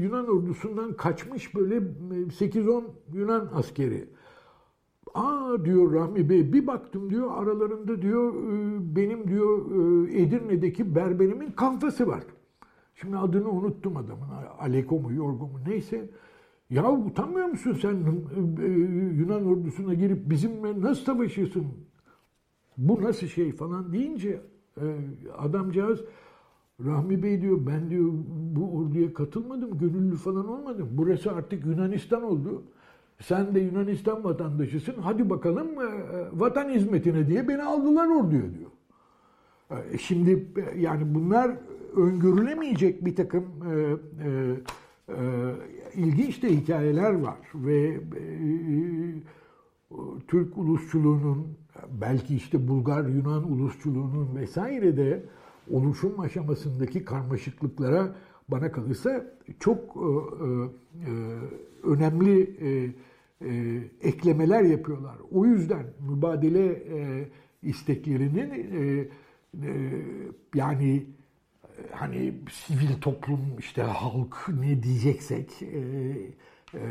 Yunan ordusundan kaçmış böyle 8-10 Yunan askeri. Aa diyor Rahmi Bey bir baktım diyor aralarında diyor benim diyor Edirne'deki berberimin kanfası var. Şimdi adını unuttum adamın. Aleko mu Yorgo mu neyse. Ya utanmıyor musun sen e, Yunan ordusuna girip bizimle nasıl savaşıyorsun? Bu nasıl şey falan deyince e, adamcağız Rahmi Bey diyor ben diyor bu orduya katılmadım, gönüllü falan olmadım. Burası artık Yunanistan oldu. Sen de Yunanistan vatandaşısın. Hadi bakalım e, vatan hizmetine diye beni aldılar orduya diyor. Şimdi yani bunlar öngörülemeyecek bir takım e, e, e, ilginç de hikayeler var ve e, Türk ulusçuluğunun belki işte Bulgar Yunan ulusçuluğunun vesaire de oluşum aşamasındaki karmaşıklıklara bana kalırsa çok e, e, önemli e, e, eklemeler yapıyorlar. O yüzden mübadele e, isteklerinin e, e, yani hani sivil toplum işte halk ne diyeceksek e, e,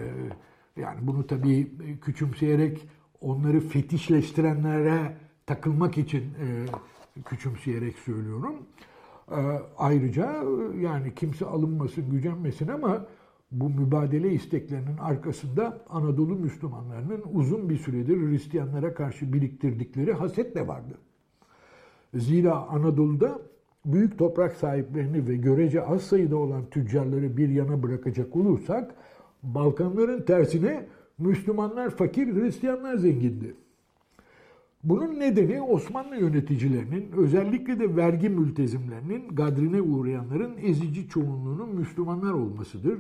yani bunu tabii küçümseyerek onları fetişleştirenlere takılmak için e, küçümseyerek söylüyorum. E, ayrıca yani kimse alınmasın, gücenmesin ama bu mübadele isteklerinin arkasında Anadolu Müslümanlarının uzun bir süredir Hristiyanlara karşı biriktirdikleri haset de vardı. Zira Anadolu'da büyük toprak sahiplerini ve görece az sayıda olan tüccarları bir yana bırakacak olursak Balkanların tersine Müslümanlar fakir, Hristiyanlar zengindi. Bunun nedeni Osmanlı yöneticilerinin, özellikle de vergi mültezimlerinin, gadrine uğrayanların ezici çoğunluğunun Müslümanlar olmasıdır.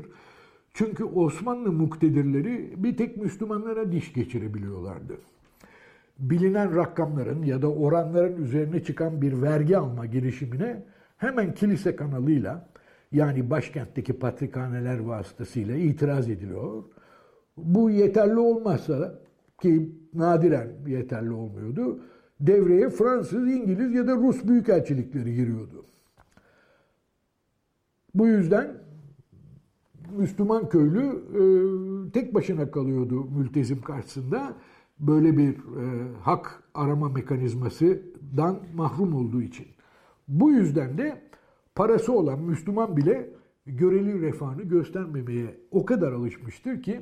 Çünkü Osmanlı muktedirleri bir tek Müslümanlara diş geçirebiliyorlardı bilinen rakamların ya da oranların üzerine çıkan bir vergi alma girişimine hemen kilise kanalıyla yani başkentteki patrikhaneler vasıtasıyla itiraz ediliyor. Bu yeterli olmazsa ki nadiren yeterli olmuyordu. Devreye Fransız, İngiliz ya da Rus büyükelçilikleri giriyordu. Bu yüzden Müslüman köylü e, tek başına kalıyordu mültezim karşısında böyle bir e, hak arama mekanizmasından mahrum olduğu için. Bu yüzden de parası olan Müslüman bile göreli refahını göstermemeye o kadar alışmıştır ki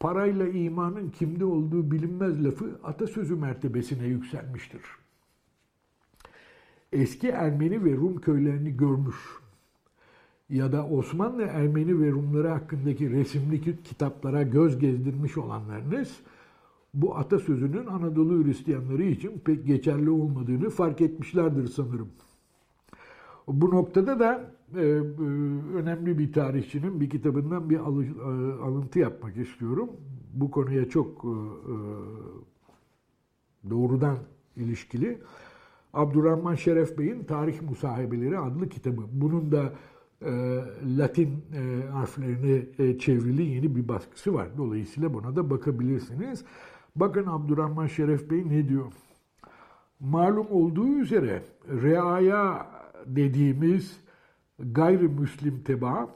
parayla imanın kimde olduğu bilinmez lafı atasözü mertebesine yükselmiştir. Eski Ermeni ve Rum köylerini görmüş ya da Osmanlı Ermeni ve Rumları hakkındaki resimli kitaplara göz gezdirmiş olanlarınız bu atasözünün Anadolu Hristiyanları için pek geçerli olmadığını fark etmişlerdir sanırım. Bu noktada da e, e, önemli bir tarihçinin bir kitabından bir alı, e, alıntı yapmak istiyorum. Bu konuya çok e, e doğrudan ilişkili. Abdurrahman Şeref Bey'in Tarih Musahebeleri adlı kitabı. Bunun da e, Latin e, harflerine e, çevrili yeni bir baskısı var. Dolayısıyla buna da bakabilirsiniz. Bakın Abdurrahman Şeref Bey ne diyor? Malum olduğu üzere reaya dediğimiz gayrimüslim teba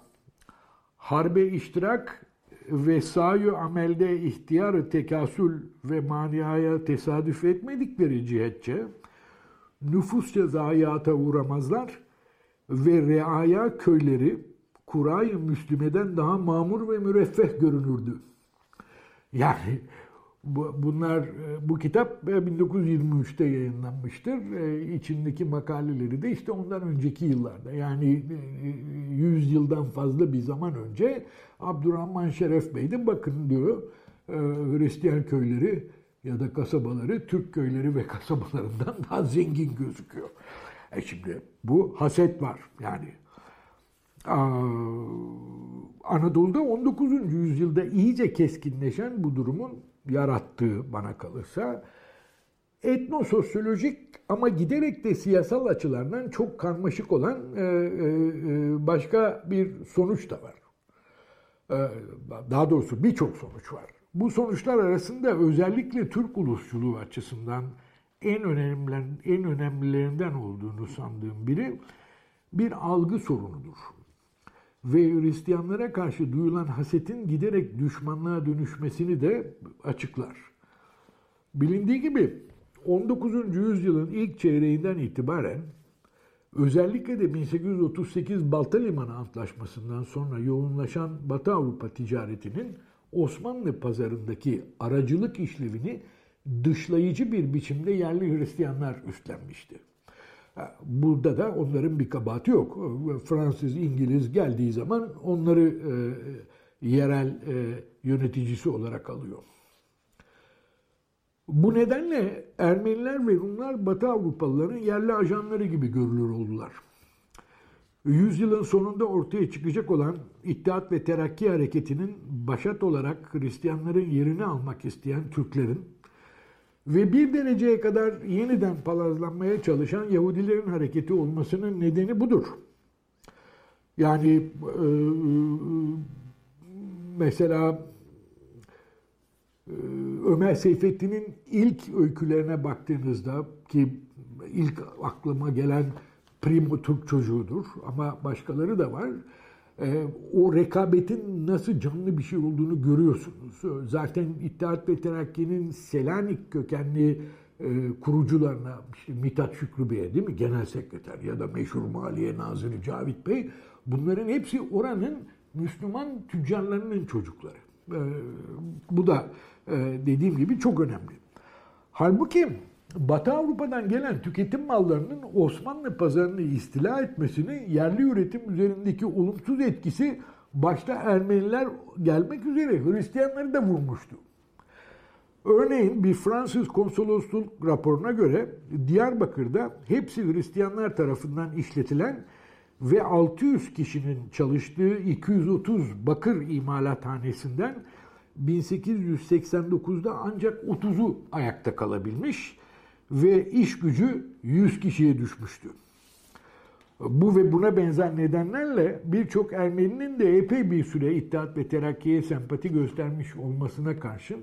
harbe iştirak ve sayı amelde ihtiyarı tekasül ve maniaya tesadüf etmedikleri cihetçe nüfusça zayiata uğramazlar ve reaya köyleri Kuray-ı Müslüme'den daha mamur ve müreffeh görünürdü. Yani Bunlar e, bu kitap 1923'te e, yayınlanmıştır. E, içindeki makaleleri de işte ondan önceki yıllarda yani 100 yıldan fazla bir zaman önce Abdurrahman Şeref Bey de bakın diyor Hristiyan köyleri ya da kasabaları Türk köyleri ve kasabalarından daha zengin gözüküyor. E şimdi bu haset var yani. Anadolu'da 19. yüzyılda iyice keskinleşen bu durumun yarattığı bana kalırsa etnososyolojik ama giderek de siyasal açılardan çok karmaşık olan e, e, e, başka bir sonuç da var. Daha doğrusu birçok sonuç var. Bu sonuçlar arasında özellikle Türk ulusçuluğu açısından en önemli en önemlilerinden olduğunu sandığım biri bir algı sorunudur. Ve Hristiyanlara karşı duyulan hasetin giderek düşmanlığa dönüşmesini de açıklar. Bilindiği gibi 19. yüzyılın ilk çeyreğinden itibaren özellikle de 1838 Balta Limanı Antlaşması'ndan sonra yoğunlaşan Batı Avrupa ticaretinin Osmanlı pazarındaki aracılık işlevini dışlayıcı bir biçimde yerli Hristiyanlar üstlenmişti. Burada da onların bir kabahati yok. Fransız, İngiliz geldiği zaman onları e, yerel e, yöneticisi olarak alıyor. Bu nedenle Ermeniler ve Rumlar Batı Avrupalıların yerli ajanları gibi görülür oldular. Yüzyılın sonunda ortaya çıkacak olan İttihat ve Terakki hareketinin başat olarak Hristiyanların yerini almak isteyen Türklerin ve bir dereceye kadar yeniden palazlanmaya çalışan Yahudilerin hareketi olmasının nedeni budur. Yani e, mesela e, Ömer Seyfettin'in ilk öykülerine baktığınızda ki ilk aklıma gelen Primo Türk çocuğudur ama başkaları da var. E, o rekabetin nasıl canlı bir şey olduğunu görüyorsunuz. Zaten İttihat ve Terakki'nin Selanik kökenli e, kurucularına işte Mithat Şükrü Bey'e değil mi genel sekreter ya da meşhur Maliye Nazırı Cavit Bey bunların hepsi oranın Müslüman tüccarlarının çocukları. E, bu da dediğim gibi çok önemli. Halbuki Batı Avrupa'dan gelen tüketim mallarının Osmanlı pazarını istila etmesini yerli üretim üzerindeki olumsuz etkisi başta Ermeniler gelmek üzere Hristiyanları da vurmuştu. Örneğin bir Fransız konsolosluk raporuna göre Diyarbakır'da hepsi Hristiyanlar tarafından işletilen ve 600 kişinin çalıştığı 230 bakır imalathanesinden 1889'da ancak 30'u ayakta kalabilmiş ve iş gücü 100 kişiye düşmüştü. Bu ve buna benzer nedenlerle birçok Ermeninin de epey bir süre İttihat ve Terakki'ye sempati göstermiş olmasına karşın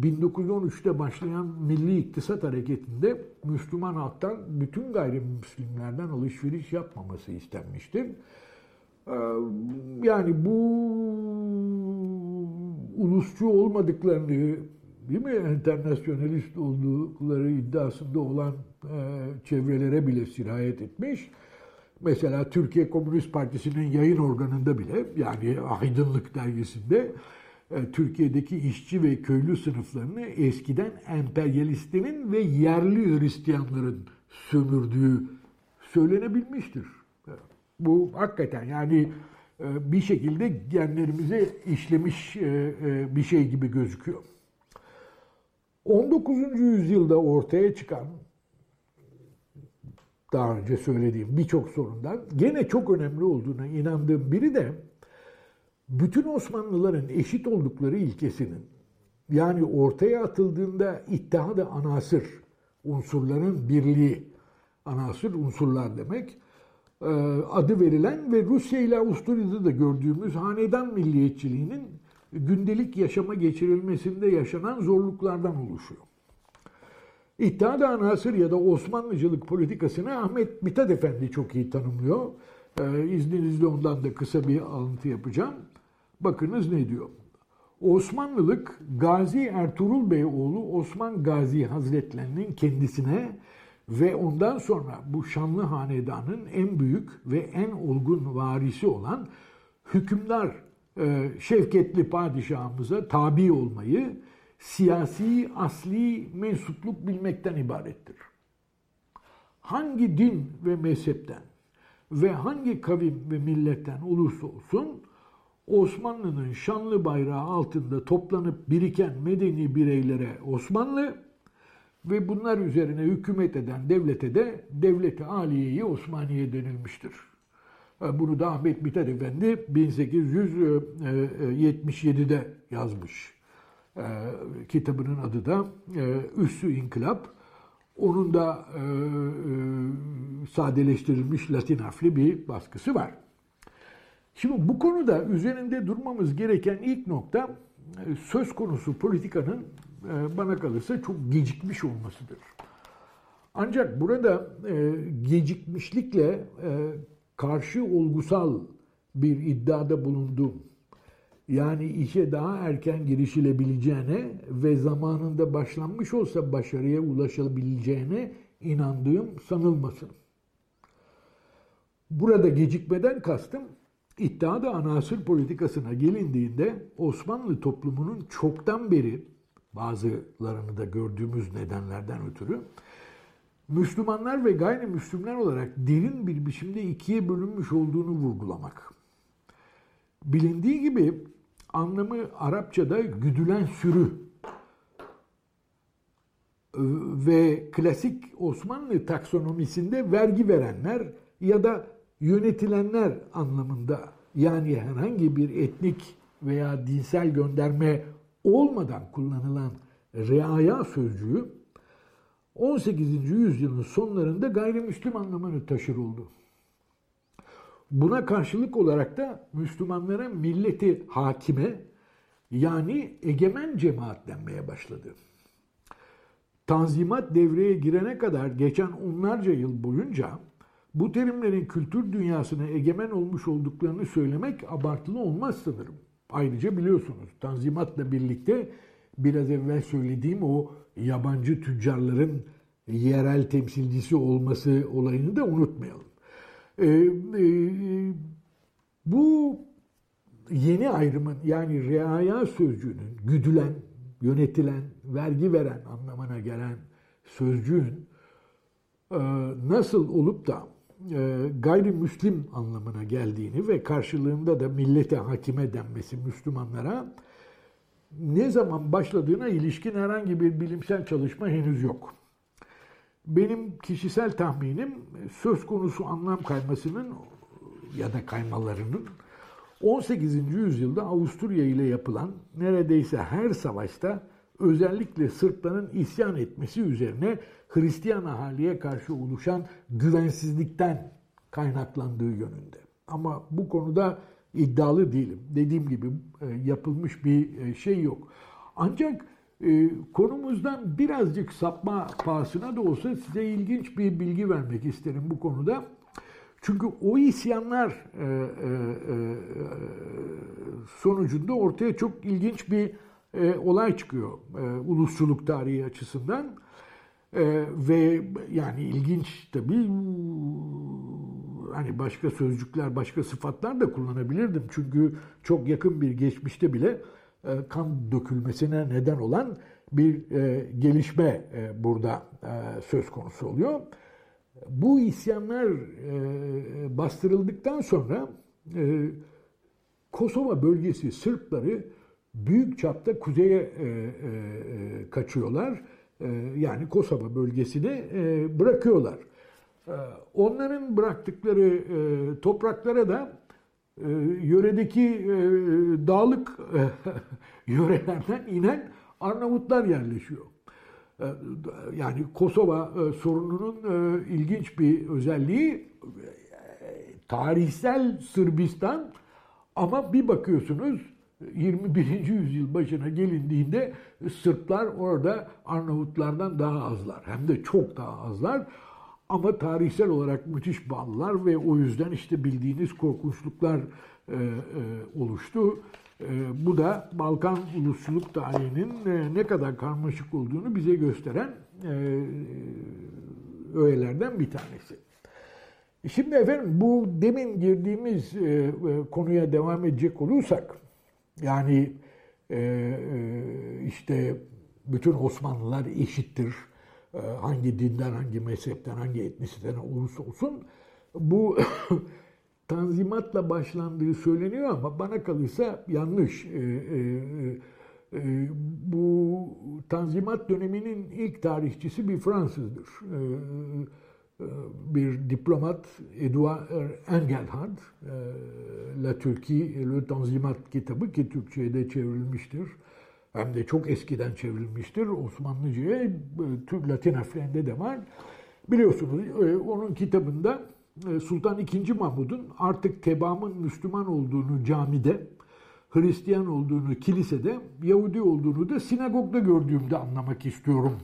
1913'te başlayan Milli İktisat Hareketi'nde Müslüman halktan bütün gayrimüslimlerden alışveriş yapmaması istenmiştir. Ee, yani bu ulusçu olmadıklarını değil mi enternasyonalist oldukları iddiasında olan e, çevrelere bile sirayet etmiş. Mesela Türkiye Komünist Partisi'nin yayın organında bile yani Aydınlık dergisinde e, Türkiye'deki işçi ve köylü sınıflarını eskiden emperyalistlerin ve yerli Hristiyanların sömürdüğü söylenebilmiştir. Bu hakikaten yani e, bir şekilde genlerimize işlemiş bir şey gibi gözüküyor. 19. yüzyılda ortaya çıkan daha önce söylediğim birçok sorundan gene çok önemli olduğuna inandığım biri de bütün Osmanlıların eşit oldukları ilkesinin yani ortaya atıldığında ittihad-ı anasır unsurların birliği anasır unsurlar demek e, adı verilen ve Rusya ile Avusturya'da da gördüğümüz hanedan milliyetçiliğinin gündelik yaşama geçirilmesinde yaşanan zorluklardan oluşuyor. İttihat-ı Anasır ya da Osmanlıcılık politikasını Ahmet Mithat Efendi çok iyi tanımlıyor. Ee, izninizle ondan da kısa bir alıntı yapacağım. Bakınız ne diyor. Osmanlılık Gazi Ertuğrul Bey oğlu Osman Gazi Hazretlerinin kendisine ve ondan sonra bu şanlı hanedanın en büyük ve en olgun varisi olan hükümdar şevketli padişahımıza tabi olmayı siyasi asli mensupluk bilmekten ibarettir. Hangi din ve mezhepten ve hangi kavim ve milletten olursa olsun Osmanlı'nın şanlı bayrağı altında toplanıp biriken medeni bireylere Osmanlı ve bunlar üzerine hükümet eden devlete de devleti aliyeyi Osmaniye denilmiştir. E, bunu da Ahmet Mithat Efendi 1877'de yazmış. E, kitabının adı da e, Üssü İnkılap. Onun da sadeleştirilmiş Latin harfli bir baskısı var. Şimdi bu konuda üzerinde durmamız gereken ilk nokta söz konusu politikanın bana kalırsa çok gecikmiş olmasıdır. Ancak burada gecikmişlikle karşı olgusal bir iddiada bulundum. Yani işe daha erken girişilebileceğine ve zamanında başlanmış olsa başarıya ulaşabileceğine inandığım sanılmasın. Burada gecikmeden kastım iddiada anasır politikasına gelindiğinde Osmanlı toplumunun çoktan beri bazılarını da gördüğümüz nedenlerden ötürü Müslümanlar ve gayrimüslimler olarak derin bir biçimde ikiye bölünmüş olduğunu vurgulamak. Bilindiği gibi anlamı Arapçada güdülen sürü ve klasik Osmanlı taksonomisinde vergi verenler ya da yönetilenler anlamında yani herhangi bir etnik veya dinsel gönderme olmadan kullanılan reaya sözcüğü 18. yüzyılın sonlarında gayrimüslim anlamını taşır oldu. Buna karşılık olarak da Müslümanlara milleti hakime yani egemen cemaat denmeye başladı. Tanzimat devreye girene kadar geçen onlarca yıl boyunca bu terimlerin kültür dünyasına egemen olmuş olduklarını söylemek abartılı olmaz sanırım. Ayrıca biliyorsunuz Tanzimat'la birlikte biraz evvel söylediğim o yabancı tüccarların yerel temsilcisi olması olayını da unutmayalım. Ee, e, bu yeni ayrımın yani reaya sözcüğünün güdülen, yönetilen, vergi veren anlamına gelen sözcüğün e, nasıl olup da e, gayrimüslim anlamına geldiğini ve karşılığında da millete hakime denmesi Müslümanlara ne zaman başladığına ilişkin herhangi bir bilimsel çalışma henüz yok. Benim kişisel tahminim söz konusu anlam kaymasının ya da kaymalarının 18. yüzyılda Avusturya ile yapılan neredeyse her savaşta özellikle Sırpların isyan etmesi üzerine Hristiyan ahaliye karşı oluşan güvensizlikten kaynaklandığı yönünde. Ama bu konuda iddialı değilim. Dediğim gibi e, yapılmış bir e, şey yok. Ancak e, konumuzdan birazcık sapma pahasına da olsa size ilginç bir bilgi vermek isterim bu konuda. Çünkü o isyanlar sonucunda ortaya çok ilginç bir olay çıkıyor ulusçuluk tarihi açısından. ve yani ilginç tabii hani başka sözcükler, başka sıfatlar da kullanabilirdim. Çünkü çok yakın bir geçmişte bile e, kan dökülmesine neden olan bir e, gelişme e, burada söz konusu oluyor. Bu isyanlar bastırıldıktan sonra Kosova bölgesi Sırpları büyük çapta kuzeye kaçıyorlar. Yani Kosova bölgesini bırakıyorlar. Onların bıraktıkları topraklara da e, yöredeki e, dağlık e, yörelerden inen Arnavutlar yerleşiyor. E, yani Kosova e, sorununun e, ilginç bir özelliği e, tarihsel Sırbistan ama bir bakıyorsunuz 21. yüzyıl başına gelindiğinde Sırplar orada Arnavutlardan daha azlar. Hem de çok daha azlar. Ama tarihsel olarak müthiş bağlılar ve o yüzden işte bildiğiniz korkunçluklar e, e, oluştu. E, bu da Balkan ulusçuluk tarihinin e, ne kadar karmaşık olduğunu bize gösteren e, öğelerden bir tanesi. Şimdi efendim bu demin girdiğimiz e, e, konuya devam edecek olursak, yani e, e, işte bütün Osmanlılar eşittir, e, hangi dinden, hangi mezhepten, hangi etnisiteden olursa olsun bu tanzimatla başlandığı söyleniyor ama bana kalırsa yanlış. E, e, bu tanzimat döneminin ilk tarihçisi bir Fransızdır. Bir diplomat Edouard Engelhard, La Türkiye Le Tanzimat kitabı ki Türkçe'ye de çevrilmiştir hem de çok eskiden çevrilmiştir. Osmanlıca'ya, Latin harflerinde de var. Biliyorsunuz e, onun kitabında e, Sultan II. Mahmud'un artık tebaamın Müslüman olduğunu camide Hristiyan olduğunu kilisede, Yahudi olduğunu da sinagogda gördüğümde anlamak istiyorum.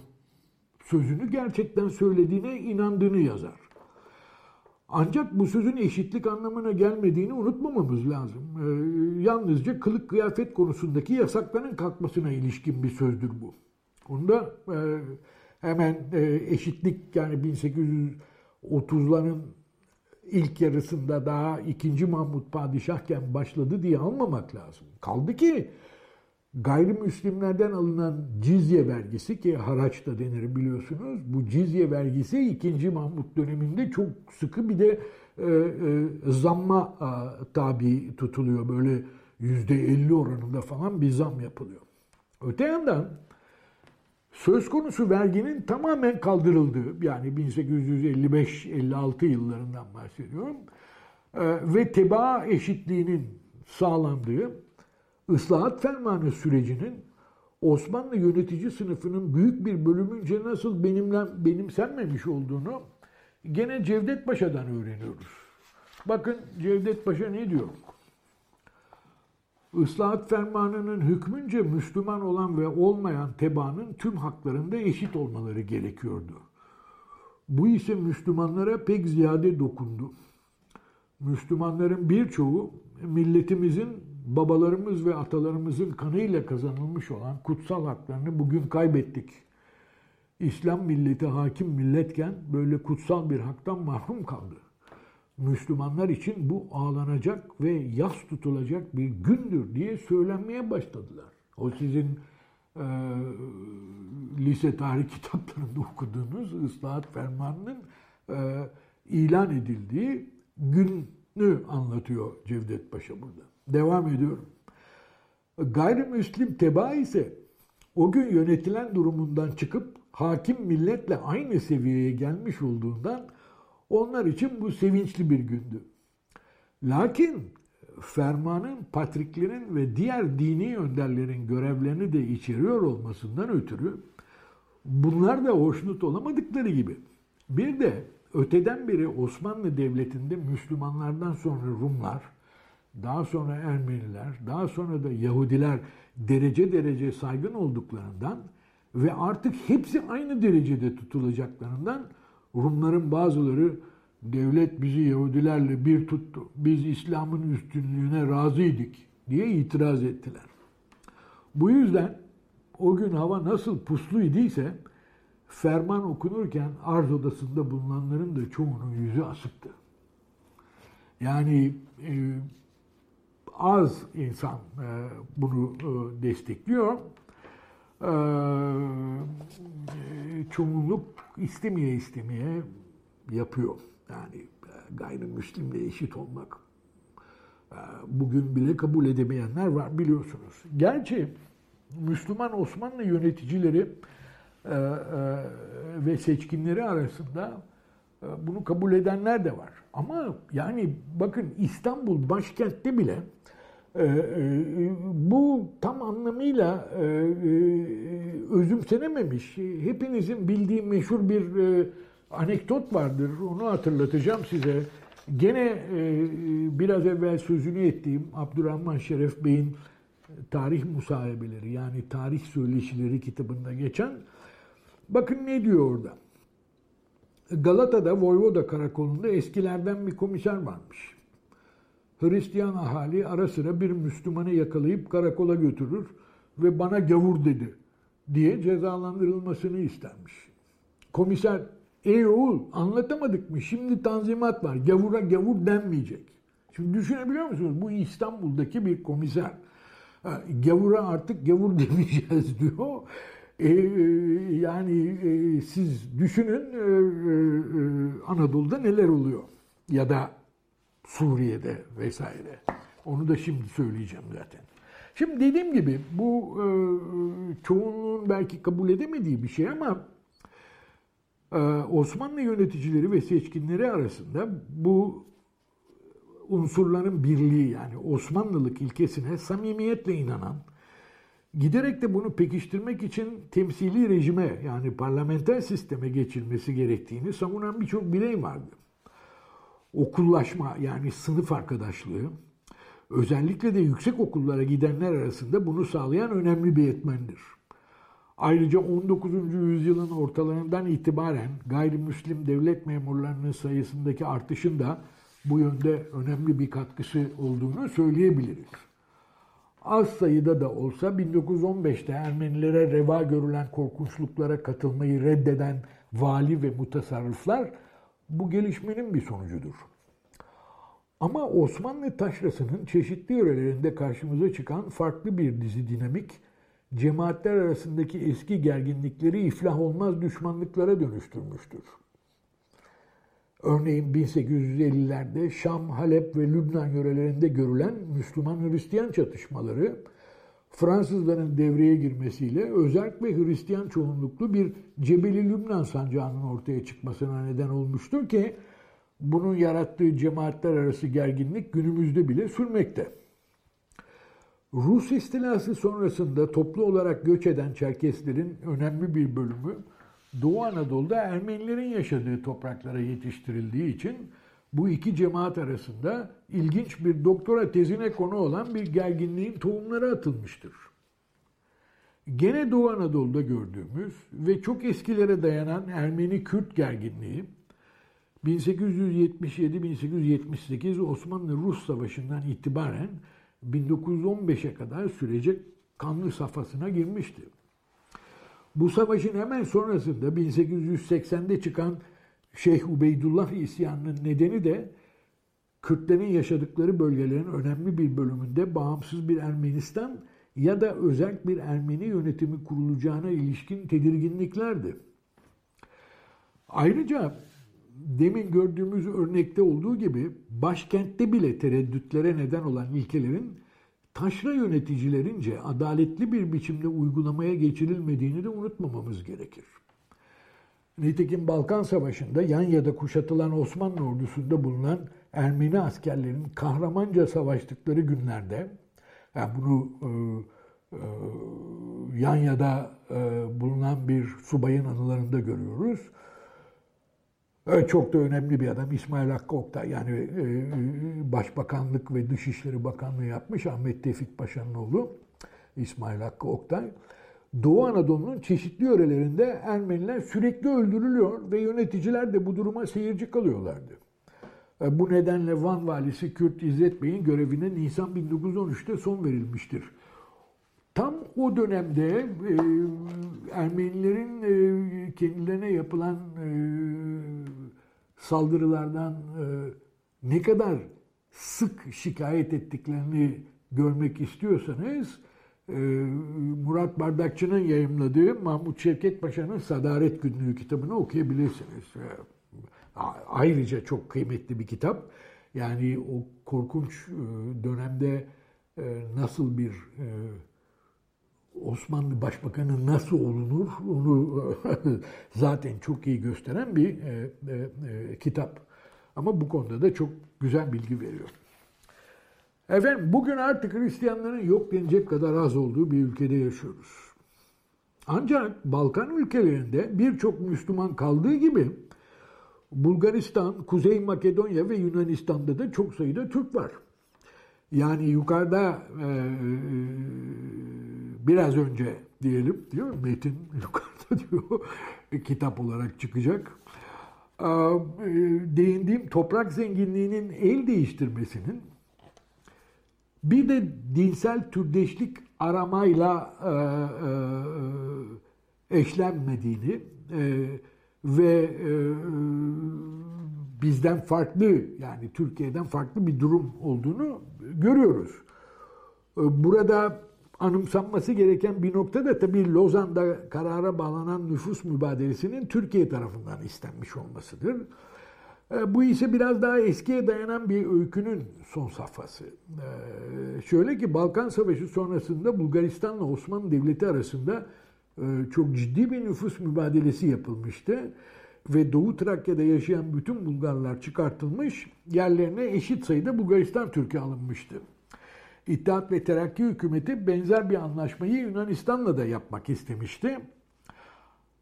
Sözünü gerçekten söylediğine inandığını yazar. Ancak bu sözün eşitlik anlamına gelmediğini unutmamamız lazım. Ee, yalnızca kılık kıyafet konusundaki yasakların kalkmasına ilişkin bir sözdür bu. Onda e, hemen e, eşitlik yani 1830'ların ilk yarısında daha 2. Mahmut padişahken başladı diye almamak lazım. Kaldı ki gayrimüslimlerden alınan cizye vergisi ki haraç da denir biliyorsunuz. Bu cizye vergisi 2. Mahmut döneminde çok sıkı bir de e, e, zamma e, tabi tutuluyor. Böyle %50 oranında falan bir zam yapılıyor. Öte yandan söz konusu verginin tamamen kaldırıldığı yani 1855-56 yıllarından bahsediyorum e, ve tebaa eşitliğinin sağlandığı ıslahat fermanı sürecinin Osmanlı yönetici sınıfının büyük bir bölümünce nasıl benimle, benimsenmemiş olduğunu gene Cevdet Paşa'dan öğreniyoruz. Bakın Cevdet Paşa ne diyor? Islahat fermanının hükmünce Müslüman olan ve olmayan tebaanın tüm haklarında eşit olmaları gerekiyordu. Bu ise Müslümanlara pek ziyade dokundu. Müslümanların birçoğu milletimizin babalarımız ve atalarımızın kanıyla kazanılmış olan kutsal haklarını bugün kaybettik. İslam milleti hakim milletken böyle kutsal bir haktan mahrum kaldı. Müslümanlar için bu ağlanacak ve yas tutulacak bir gündür diye söylenmeye başladılar. O sizin e, lise tarih kitaplarında okuduğunuz ıslahat fermanının e, ilan edildiği günü anlatıyor Cevdet Paşa burada. Devam ediyorum. Gayrimüslim teba ise o gün yönetilen durumundan çıkıp hakim milletle aynı seviyeye gelmiş olduğundan onlar için bu sevinçli bir gündü. Lakin fermanın patriklerin ve diğer dini önderlerin görevlerini de içeriyor olmasından ötürü bunlar da hoşnut olamadıkları gibi bir de öteden beri Osmanlı Devleti'nde Müslümanlardan sonra Rumlar, daha sonra Ermeniler, daha sonra da Yahudiler derece derece saygın olduklarından ve artık hepsi aynı derecede tutulacaklarından Rumların bazıları devlet bizi Yahudilerle bir tuttu. Biz İslam'ın üstünlüğüne razıydık diye itiraz ettiler. Bu yüzden o gün hava nasıl puslu idiyse ferman okunurken arz odasında bulunanların da çoğunun yüzü asıktı. Yani e, az insan e, bunu e, destekliyor. E, çoğunluk istemeye istemeye yapıyor. Yani gayrimüslimle eşit olmak. Bugün bile kabul edemeyenler var biliyorsunuz. Gerçi Müslüman Osmanlı yöneticileri ve seçkinleri arasında bunu kabul edenler de var. Ama yani bakın İstanbul başkentte bile bu tam anlamıyla özümsenememiş. Hepinizin bildiği meşhur bir anekdot vardır. Onu hatırlatacağım size. Gene biraz evvel sözünü ettiğim Abdurrahman Şeref Bey'in tarih musayebeleri yani tarih söyleşileri kitabında geçen bakın ne diyor orada. Galata'da Voyvoda karakolunda eskilerden bir komiser varmış. Hristiyan ahali ara sıra bir Müslümanı yakalayıp karakola götürür ve bana gavur dedi diye cezalandırılmasını istermiş. Komiser, ey oğul anlatamadık mı? Şimdi tanzimat var. Gavura gavur denmeyecek. Şimdi düşünebiliyor musunuz? Bu İstanbul'daki bir komiser. Gavura artık gavur demeyeceğiz diyor. Ee, yani e, siz düşünün e, e, Anadolu'da neler oluyor. Ya da Suriye'de vesaire. Onu da şimdi söyleyeceğim zaten. Şimdi dediğim gibi bu e, çoğunluğun belki kabul edemediği bir şey ama e, Osmanlı yöneticileri ve seçkinleri arasında bu unsurların birliği yani Osmanlılık ilkesine samimiyetle inanan, giderek de bunu pekiştirmek için temsili rejime yani parlamenter sisteme geçilmesi gerektiğini savunan birçok birey vardı okullaşma yani sınıf arkadaşlığı özellikle de yüksek okullara gidenler arasında bunu sağlayan önemli bir etmendir. Ayrıca 19. yüzyılın ortalarından itibaren gayrimüslim devlet memurlarının sayısındaki artışın da bu yönde önemli bir katkısı olduğunu söyleyebiliriz. Az sayıda da olsa 1915'te Ermenilere reva görülen korkunçluklara katılmayı reddeden vali ve mutasarrıflar bu gelişmenin bir sonucudur. Ama Osmanlı taşrasının çeşitli yörelerinde karşımıza çıkan farklı bir dizi dinamik, cemaatler arasındaki eski gerginlikleri iflah olmaz düşmanlıklara dönüştürmüştür. Örneğin 1850'lerde Şam, Halep ve Lübnan yörelerinde görülen Müslüman-Hristiyan çatışmaları Fransızların devreye girmesiyle özerk ve Hristiyan çoğunluklu bir Cebeli Lübnan sancağının ortaya çıkmasına neden olmuştur ki bunun yarattığı cemaatler arası gerginlik günümüzde bile sürmekte. Rus istilası sonrasında toplu olarak göç eden Çerkeslerin önemli bir bölümü Doğu Anadolu'da Ermenilerin yaşadığı topraklara yetiştirildiği için bu iki cemaat arasında ilginç bir doktora tezine konu olan bir gerginliğin tohumları atılmıştır. Gene Doğu Anadolu'da gördüğümüz ve çok eskilere dayanan Ermeni-Kürt gerginliği 1877-1878 Osmanlı-Rus Savaşı'ndan itibaren 1915'e kadar sürecek kanlı safhasına girmişti. Bu savaşın hemen sonrasında 1880'de çıkan Şeyh Ubeydullah isyanının nedeni de Kürtlerin yaşadıkları bölgelerin önemli bir bölümünde bağımsız bir Ermenistan ya da özel bir Ermeni yönetimi kurulacağına ilişkin tedirginliklerdi. Ayrıca demin gördüğümüz örnekte olduğu gibi başkentte bile tereddütlere neden olan ilkelerin taşra yöneticilerince adaletli bir biçimde uygulamaya geçirilmediğini de unutmamamız gerekir. Nitekim Balkan Savaşı'nda Yanya'da kuşatılan Osmanlı ordusunda bulunan Ermeni askerlerin kahramanca savaştıkları günlerde, yani bunu e, e, Yanya'da e, bulunan bir subayın anılarında görüyoruz. Evet, çok da önemli bir adam İsmail Hakkı Oktay. Yani e, e, Başbakanlık ve Dışişleri Bakanlığı yapmış Ahmet Tevfik Paşa'nın oğlu İsmail Hakkı Oktay. Doğu Anadolu'nun çeşitli yörelerinde Ermeniler sürekli öldürülüyor ve yöneticiler de bu duruma seyirci kalıyorlardı. E, bu nedenle Van valisi Kürt İzzet Bey'in görevine Nisan 1913'te son verilmiştir. Tam o dönemde e, Ermenilerin e, kendilerine yapılan e, saldırılardan e, ne kadar sık şikayet ettiklerini görmek istiyorsanız e, Murat Bardakçı'nın yayımladığı Mahmut Şevket Paşa'nın Sadaret Günlüğü kitabını okuyabilirsiniz. E, ayrıca çok kıymetli bir kitap. Yani o korkunç e, dönemde e, nasıl bir Osmanlı Başbakanı nasıl olunur onu zaten çok iyi gösteren bir e, e, e, kitap. Ama bu konuda da çok güzel bilgi veriyor. Efendim bugün artık Hristiyanların yok denecek kadar az olduğu bir ülkede yaşıyoruz. Ancak Balkan ülkelerinde birçok Müslüman kaldığı gibi Bulgaristan, Kuzey Makedonya ve Yunanistan'da da çok sayıda Türk var. Yani yukarıda e, biraz önce diyelim diyor metin yukarıda diyor kitap olarak çıkacak. E, değindiğim toprak zenginliğinin el değiştirmesinin bir de dinsel türdeşlik aramayla e, e, eşlenmediğini ve bizden farklı yani Türkiye'den farklı bir durum olduğunu görüyoruz. Burada anımsanması gereken bir nokta da tabii Lozan'da karara bağlanan nüfus mübadelesinin Türkiye tarafından istenmiş olmasıdır. E, bu ise biraz daha eskiye dayanan bir öykünün son safhası. E, şöyle ki Balkan Savaşı sonrasında Bulgaristan'la Osmanlı Devleti arasında çok ciddi bir nüfus mübadelesi yapılmıştı. Ve Doğu Trakya'da yaşayan bütün Bulgarlar çıkartılmış, yerlerine eşit sayıda Bulgaristan Türk'ü alınmıştı. İttihat ve Terakki hükümeti benzer bir anlaşmayı Yunanistan'la da yapmak istemişti.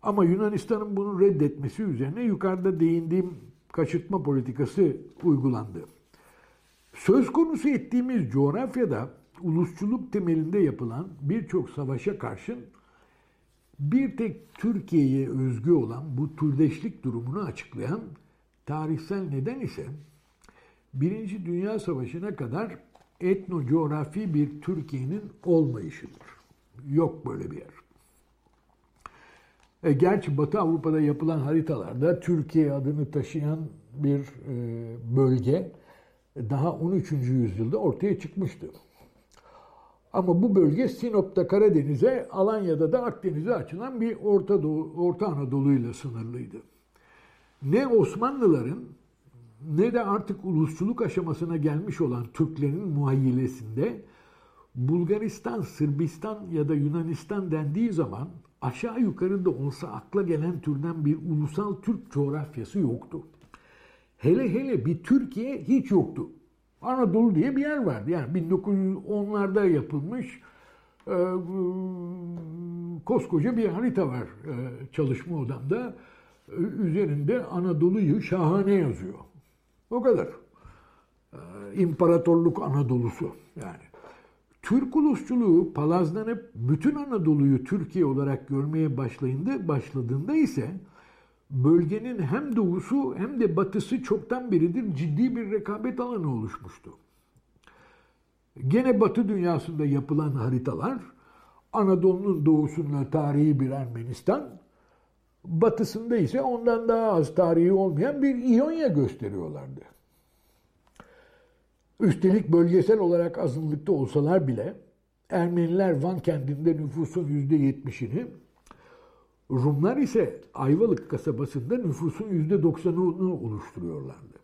Ama Yunanistan'ın bunu reddetmesi üzerine yukarıda değindiğim kaçırtma politikası uygulandı. Söz konusu ettiğimiz coğrafyada ulusçuluk temelinde yapılan birçok savaşa karşın bir tek Türkiye'ye özgü olan bu türdeşlik durumunu açıklayan tarihsel neden ise Birinci Dünya Savaşı'na kadar etno bir Türkiye'nin olmayışıdır. Yok böyle bir yer. E, gerçi Batı Avrupa'da yapılan haritalarda Türkiye adını taşıyan bir e, bölge daha 13. yüzyılda ortaya çıkmıştı. Ama bu bölge Sinop'ta Karadeniz'e, Alanya'da da Akdeniz'e açılan bir Orta, Doğu, Orta Anadolu ile sınırlıydı. Ne Osmanlıların ne de artık ulusçuluk aşamasına gelmiş olan Türklerin muhayyilesinde Bulgaristan, Sırbistan ya da Yunanistan dendiği zaman aşağı yukarı da olsa akla gelen türden bir ulusal Türk coğrafyası yoktu. Hele hele bir Türkiye hiç yoktu. Anadolu diye bir yer vardı. Yani 1910'larda yapılmış e, koskoca bir harita var e, çalışma odamda. E, üzerinde Anadolu'yu şahane yazıyor. O kadar. E, İmparatorluk Anadolu'su yani. Türk ulusçuluğu palazlanıp bütün Anadolu'yu Türkiye olarak görmeye başlayında, başladığında ise bölgenin hem doğusu hem de batısı çoktan beridir ciddi bir rekabet alanı oluşmuştu. Gene batı dünyasında yapılan haritalar Anadolu'nun doğusunda tarihi bir Ermenistan, batısında ise ondan daha az tarihi olmayan bir İonya gösteriyorlardı. Üstelik bölgesel olarak azınlıkta olsalar bile Ermeniler Van kentinde nüfusun %70'ini, Rumlar ise Ayvalık kasabasında nüfusun %90'ını oluşturuyorlardı.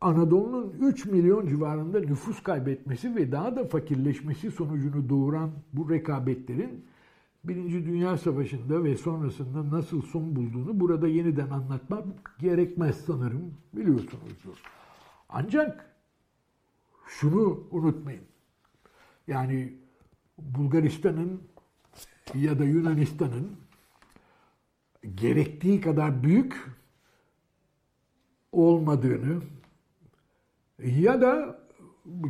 Anadolu'nun 3 milyon civarında nüfus kaybetmesi ve daha da fakirleşmesi sonucunu doğuran bu rekabetlerin Birinci Dünya Savaşı'nda ve sonrasında nasıl son bulduğunu burada yeniden anlatmam gerekmez sanırım biliyorsunuzdur. Ancak şunu unutmayın. Yani Bulgaristan'ın ya da Yunanistan'ın gerektiği kadar büyük olmadığını ya da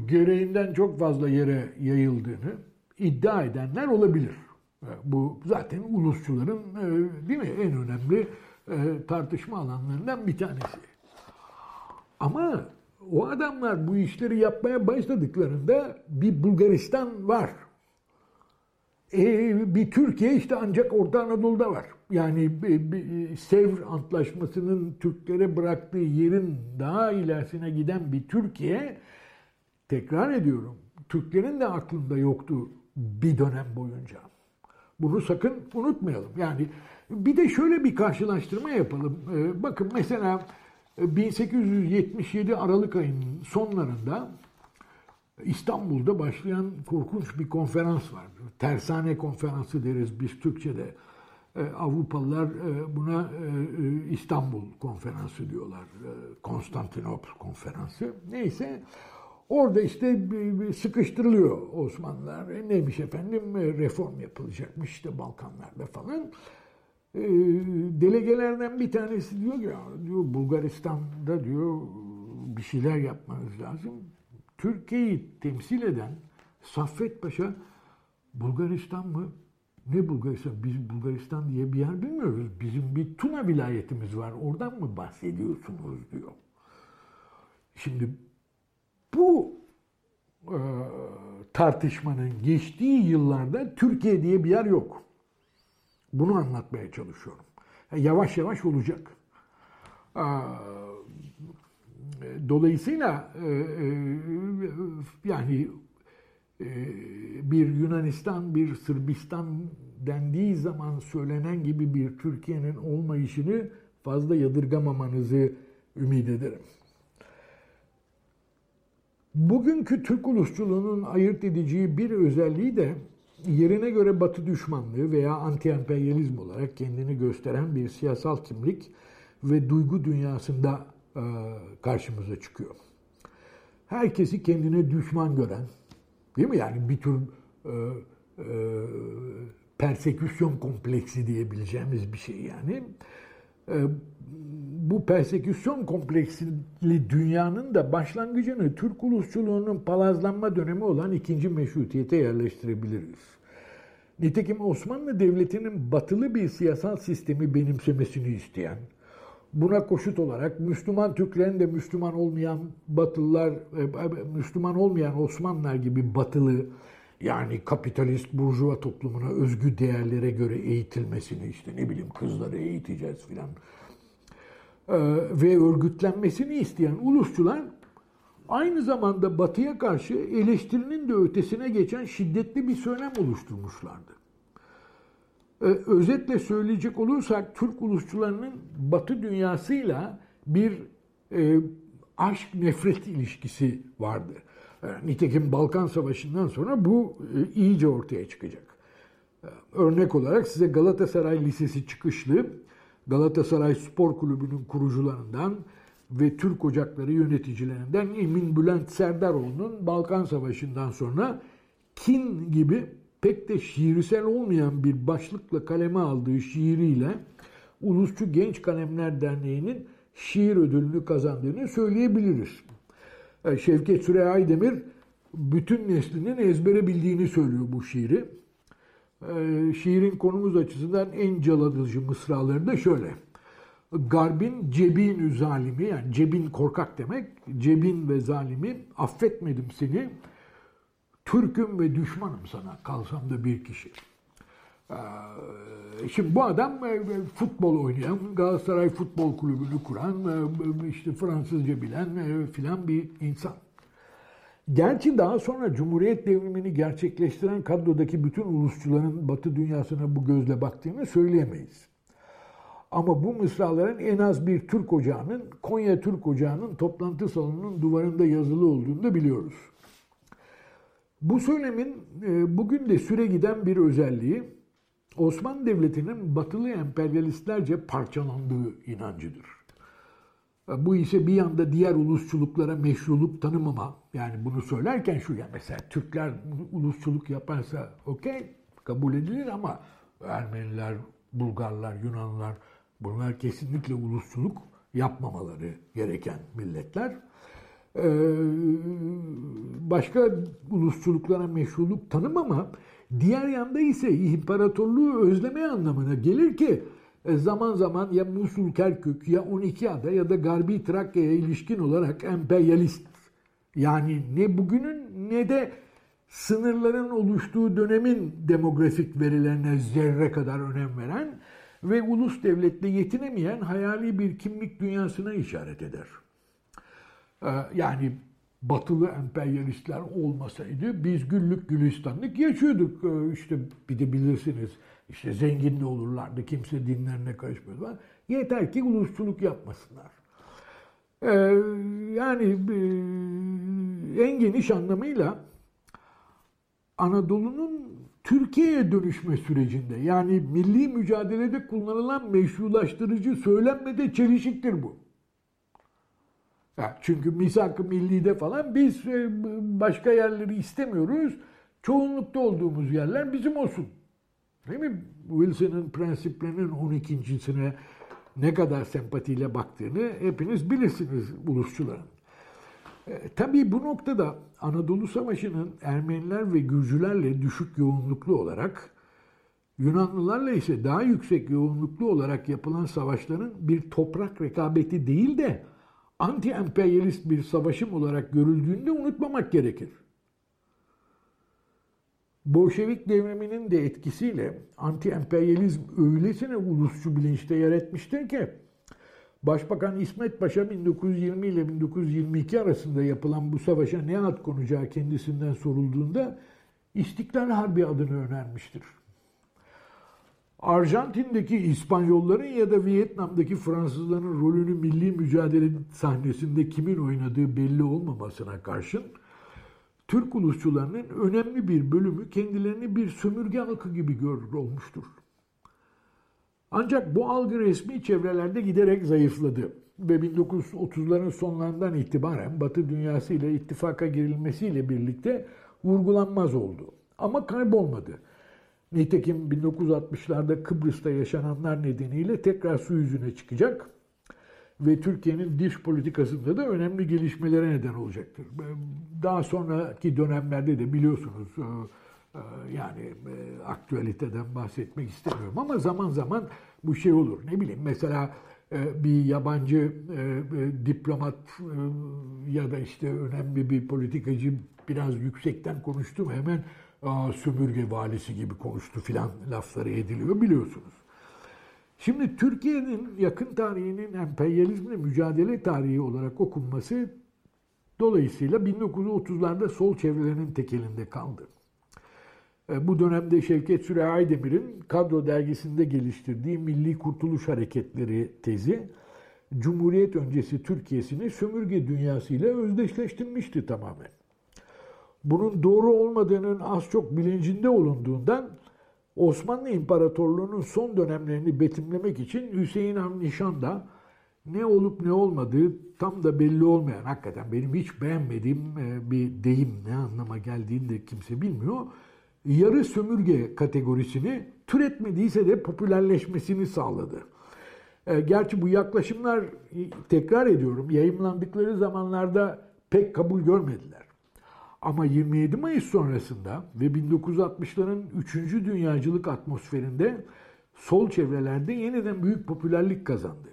gereğinden çok fazla yere yayıldığını iddia edenler olabilir. Bu zaten ulusçuların e, değil mi en önemli e, tartışma alanlarından bir tanesi. Ama o adamlar bu işleri yapmaya başladıklarında bir Bulgaristan var. E, bir Türkiye işte ancak Orta Anadolu'da var. Yani Sevr Antlaşması'nın Türklere bıraktığı yerin daha ilerisine giden bir Türkiye, tekrar ediyorum, Türklerin de aklında yoktu bir dönem boyunca. Bunu sakın unutmayalım. Yani bir de şöyle bir karşılaştırma yapalım. E, bakın mesela 1877 Aralık ayının sonlarında İstanbul'da başlayan korkunç bir konferans var. Tersane konferansı deriz biz Türkçe'de. E, Avrupalılar e, buna e, İstanbul konferansı diyorlar. Konstantinopl konferansı. Neyse orada işte sıkıştırılıyor Osmanlılar. Neymiş efendim reform yapılacakmış işte Balkanlarda falan. Delegelerden bir tanesi diyor ki diyor Bulgaristan'da diyor bir şeyler yapmanız lazım. Türkiye'yi temsil eden Saffet Paşa Bulgaristan mı? Ne Bulgaristan? Biz Bulgaristan diye bir yer bilmiyoruz. Bizim bir Tuna vilayetimiz var. Oradan mı bahsediyorsunuz diyor. Şimdi bu e, tartışmanın geçtiği yıllarda Türkiye diye bir yer yok. Bunu anlatmaya çalışıyorum. Yani yavaş yavaş olacak. E, dolayısıyla e, e, yani e, bir Yunanistan, bir Sırbistan dendiği zaman söylenen gibi bir Türkiye'nin olmayışını fazla yadırgamamanızı ümit ederim. Bugünkü Türk ulusçuluğunun ayırt edeceği bir özelliği de yerine göre Batı düşmanlığı veya anti-emperyalizm olarak kendini gösteren bir siyasal kimlik ve duygu dünyasında e, karşımıza çıkıyor. Herkesi kendine düşman gören, değil mi? Yani bir tür e, e, perseküsyon kompleksi diyebileceğimiz bir şey yani. E, bu perseküsyon kompleksli dünyanın da başlangıcını Türk ulusçuluğunun palazlanma dönemi olan ikinci meşrutiyete yerleştirebiliriz. Nitekim Osmanlı Devleti'nin batılı bir siyasal sistemi benimsemesini isteyen, buna koşut olarak Müslüman Türklerin de Müslüman olmayan Batılılar, e, Müslüman olmayan Osmanlılar gibi batılı yani kapitalist burjuva toplumuna özgü değerlere göre eğitilmesini işte ne bileyim kızları eğiteceğiz filan e, ve örgütlenmesini isteyen ulusçular aynı zamanda batıya karşı eleştirinin de ötesine geçen şiddetli bir söylem oluşturmuşlardı. Ee, özetle söyleyecek olursak Türk ulusçularının batı dünyasıyla bir e, aşk nefret ilişkisi vardı. E, nitekim Balkan Savaşı'ndan sonra bu e, iyice ortaya çıkacak. E, örnek olarak size Galatasaray Lisesi çıkışlı Galatasaray Spor Kulübü'nün kurucularından ve Türk Ocakları yöneticilerinden Emin Bülent Serdaroğlu'nun Balkan Savaşı'ndan sonra kin gibi pek de şiirsel olmayan bir başlıkla kaleme aldığı şiiriyle Ulusçu Genç Kalemler Derneği'nin şiir ödülünü kazandığını söyleyebiliriz. E, Şevket Süre Aydemir bütün neslinin ezbere bildiğini söylüyor bu şiiri. E, şiirin konumuz açısından en caladıcı mısraları da şöyle. Garbin cebin zalimi yani cebin korkak demek. Cebin ve zalimi affetmedim seni. Türk'üm ve düşmanım sana kalsam da bir kişi. Ee, şimdi bu adam e, e, futbol oynayan, Galatasaray Futbol Kulübü'nü kuran, e, işte Fransızca bilen filan bir insan. Gerçi daha sonra Cumhuriyet devrimini gerçekleştiren kadrodaki bütün ulusçuların Batı dünyasına bu gözle baktığını söyleyemeyiz. Ama bu mısraların en az bir Türk ocağının, Konya Türk Ocağı'nın toplantı salonunun duvarında yazılı olduğunu da biliyoruz. Bu söylemin e, bugün de süre giden bir özelliği Osmanlı Devleti'nin batılı emperyalistlerce parçalandığı inancıdır. Bu ise bir yanda diğer ulusçuluklara meşruluk tanımama, yani bunu söylerken şu ya mesela Türkler ulusçuluk yaparsa okey kabul edilir ama Ermeniler, Bulgarlar, Yunanlar bunlar kesinlikle ulusçuluk yapmamaları gereken milletler. Ee, başka ulusçuluklara meşruluk tanımama, diğer yanda ise imparatorluğu özleme anlamına gelir ki zaman zaman ya Musul Kerkük ya 12 ada ya da Garbi Trakya'ya ilişkin olarak emperyalist yani ne bugünün ne de sınırların oluştuğu dönemin demografik verilerine zerre kadar önem veren ve ulus devletle yetinemeyen hayali bir kimlik dünyasına işaret eder. Ee, yani batılı emperyalistler olmasaydı biz güllük gülistanlık yaşıyorduk. Ee, işte bir de bilirsiniz işte zengin de olurlardı. Kimse dinlerine karışmıyordu. Yeter ki ulusçuluk yapmasınlar. Ee, yani e, en geniş anlamıyla Anadolu'nun Türkiye'ye dönüşme sürecinde yani milli mücadelede kullanılan meşrulaştırıcı söylenmede çelişiktir bu. Ya çünkü misak-ı millide falan biz e, başka yerleri istemiyoruz. Çoğunlukta olduğumuz yerler bizim olsun. Değil mi? Wilson'ın prensiplerinin 12.sine ne kadar sempatiyle baktığını hepiniz bilirsiniz ulusçuların. E, tabii bu noktada Anadolu Savaşı'nın Ermeniler ve Gürcülerle düşük yoğunluklu olarak Yunanlılarla ise daha yüksek yoğunluklu olarak yapılan savaşların bir toprak rekabeti değil de anti-emperyalist bir savaşım olarak görüldüğünde unutmamak gerekir. Bolşevik devriminin de etkisiyle anti-emperyalizm öylesine ulusçu bilinçte yer etmiştir ki Başbakan İsmet Paşa 1920 ile 1922 arasında yapılan bu savaşa ne ad konacağı kendisinden sorulduğunda İstiklal Harbi adını önermiştir. Arjantin'deki İspanyolların ya da Vietnam'daki Fransızların rolünü milli mücadele sahnesinde kimin oynadığı belli olmamasına karşın Türk ulusçularının önemli bir bölümü kendilerini bir sömürge halkı gibi görür olmuştur. Ancak bu algı resmi çevrelerde giderek zayıfladı ve 1930'ların sonlarından itibaren Batı dünyası ile ittifaka girilmesiyle birlikte vurgulanmaz oldu. Ama kaybolmadı. Nitekim 1960'larda Kıbrıs'ta yaşananlar nedeniyle tekrar su yüzüne çıkacak ve Türkiye'nin dış politikasında da önemli gelişmelere neden olacaktır. Daha sonraki dönemlerde de biliyorsunuz e, e, yani e, aktüaliteden bahsetmek istemiyorum ama zaman zaman bu şey olur. Ne bileyim mesela bir yabancı diplomat ya da işte önemli bir politikacı biraz yüksekten konuştu mu hemen sömürge valisi gibi konuştu filan lafları ediliyor biliyorsunuz. Şimdi Türkiye'nin yakın tarihinin emperyalizmle mücadele tarihi olarak okunması dolayısıyla 1930'larda sol çevrelerinin tekelinde kaldı. E, bu dönemde Şevket Süre Aydemir'in Kadro dergisinde geliştirdiği Milli Kurtuluş Hareketleri tezi, Cumhuriyet öncesi Türkiye'sini sömürge dünyasıyla özdeşleştirmişti tamamen. Bunun doğru olmadığının az çok bilincinde olunduğundan Osmanlı İmparatorluğu'nun son dönemlerini betimlemek için Hüseyin Han da ne olup ne olmadığı tam da belli olmayan, hakikaten benim hiç beğenmediğim e, bir deyim ne anlama geldiğini de kimse bilmiyor. Yarı sömürge kategorisini türetmediyse de popülerleşmesini sağladı. E, gerçi bu yaklaşımlar tekrar ediyorum yayımlandıkları zamanlarda pek kabul görmediler. Ama 27 Mayıs sonrasında ve 1960'ların 3. dünyacılık atmosferinde sol çevrelerde yeniden büyük popülerlik kazandı.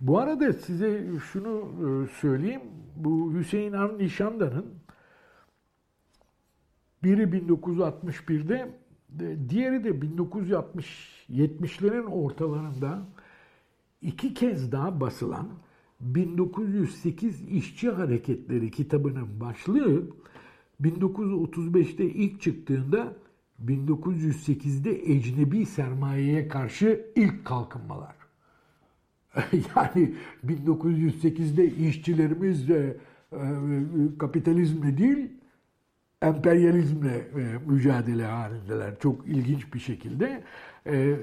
Bu arada size şunu e, söyleyeyim. Bu Hüseyin Avni Nişandan'ın biri 1961'de diğeri de 1960-70'lerin ortalarında iki kez daha basılan 1908 İşçi Hareketleri kitabının başlığı 1935'te ilk çıktığında 1908'de ecnebi sermayeye karşı ilk kalkınmalar. yani 1908'de işçilerimiz de e, kapitalizmle değil emperyalizmle e, mücadele halindeler. Çok ilginç bir şekilde. E,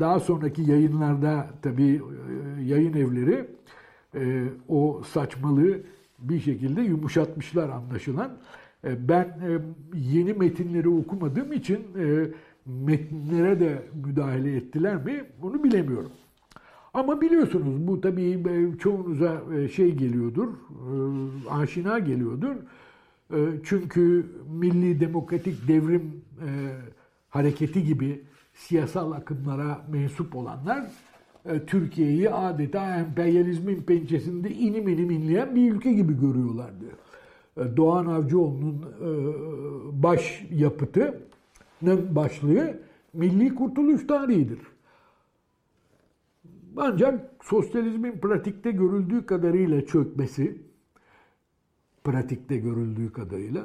daha sonraki yayınlarda tabii yayın evleri o saçmalığı bir şekilde yumuşatmışlar anlaşılan. E, ben e, yeni metinleri okumadığım için e, metinlere de müdahale ettiler mi bunu bilemiyorum. Ama biliyorsunuz bu tabii çoğunuza şey geliyordur, aşina geliyordur. Çünkü Milli Demokratik Devrim Hareketi gibi siyasal akımlara mensup olanlar Türkiye'yi adeta emperyalizmin pençesinde inim inim inleyen bir ülke gibi görüyorlardı. E, Doğan Avcıoğlu'nun e, baş yapıtının başlığı Milli Kurtuluş Tarihidir. Ancak sosyalizmin pratikte görüldüğü kadarıyla çökmesi, pratikte görüldüğü kadarıyla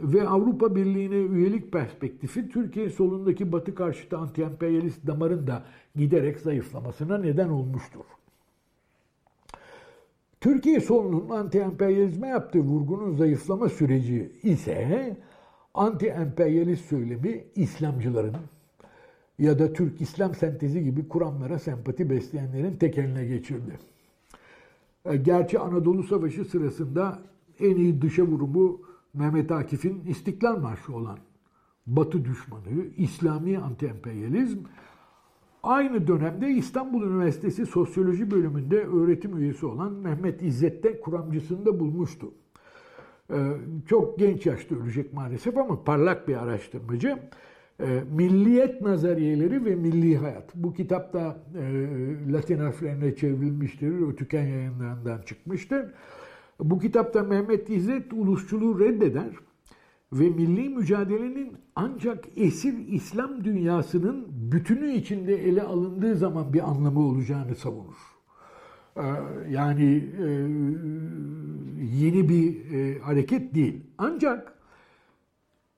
ve Avrupa Birliği'ne üyelik perspektifi Türkiye solundaki Batı karşıtı anti-emperyalist damarın da giderek zayıflamasına neden olmuştur. Türkiye solunun anti-emperyalizme yaptığı vurgunun zayıflama süreci ise anti-emperyalist söylemi İslamcıların ya da Türk İslam sentezi gibi kuramlara sempati besleyenlerin tekeline geçirdi. E, gerçi Anadolu Savaşı sırasında en iyi dışa vurumu Mehmet Akif'in İstiklal Marşı olan Batı düşmanı, İslami anti-emperyalizm Aynı dönemde İstanbul Üniversitesi Sosyoloji bölümünde öğretim üyesi olan Mehmet İzzet de kuramcısını da bulmuştu. Ee, çok genç yaşta ölecek maalesef ama parlak bir araştırmacı. Ee, Milliyet Nazariyeleri ve Milli Hayat. Bu kitap da e, Latin harflerine çevrilmiştir. Ötüken yayınlarından çıkmıştır. Bu kitapta Mehmet İzzet ulusçuluğu reddeder ve milli mücadelenin ancak esir İslam dünyasının bütünü içinde ele alındığı zaman bir anlamı olacağını savunur. Ee, yani e, yeni bir e, hareket değil. Ancak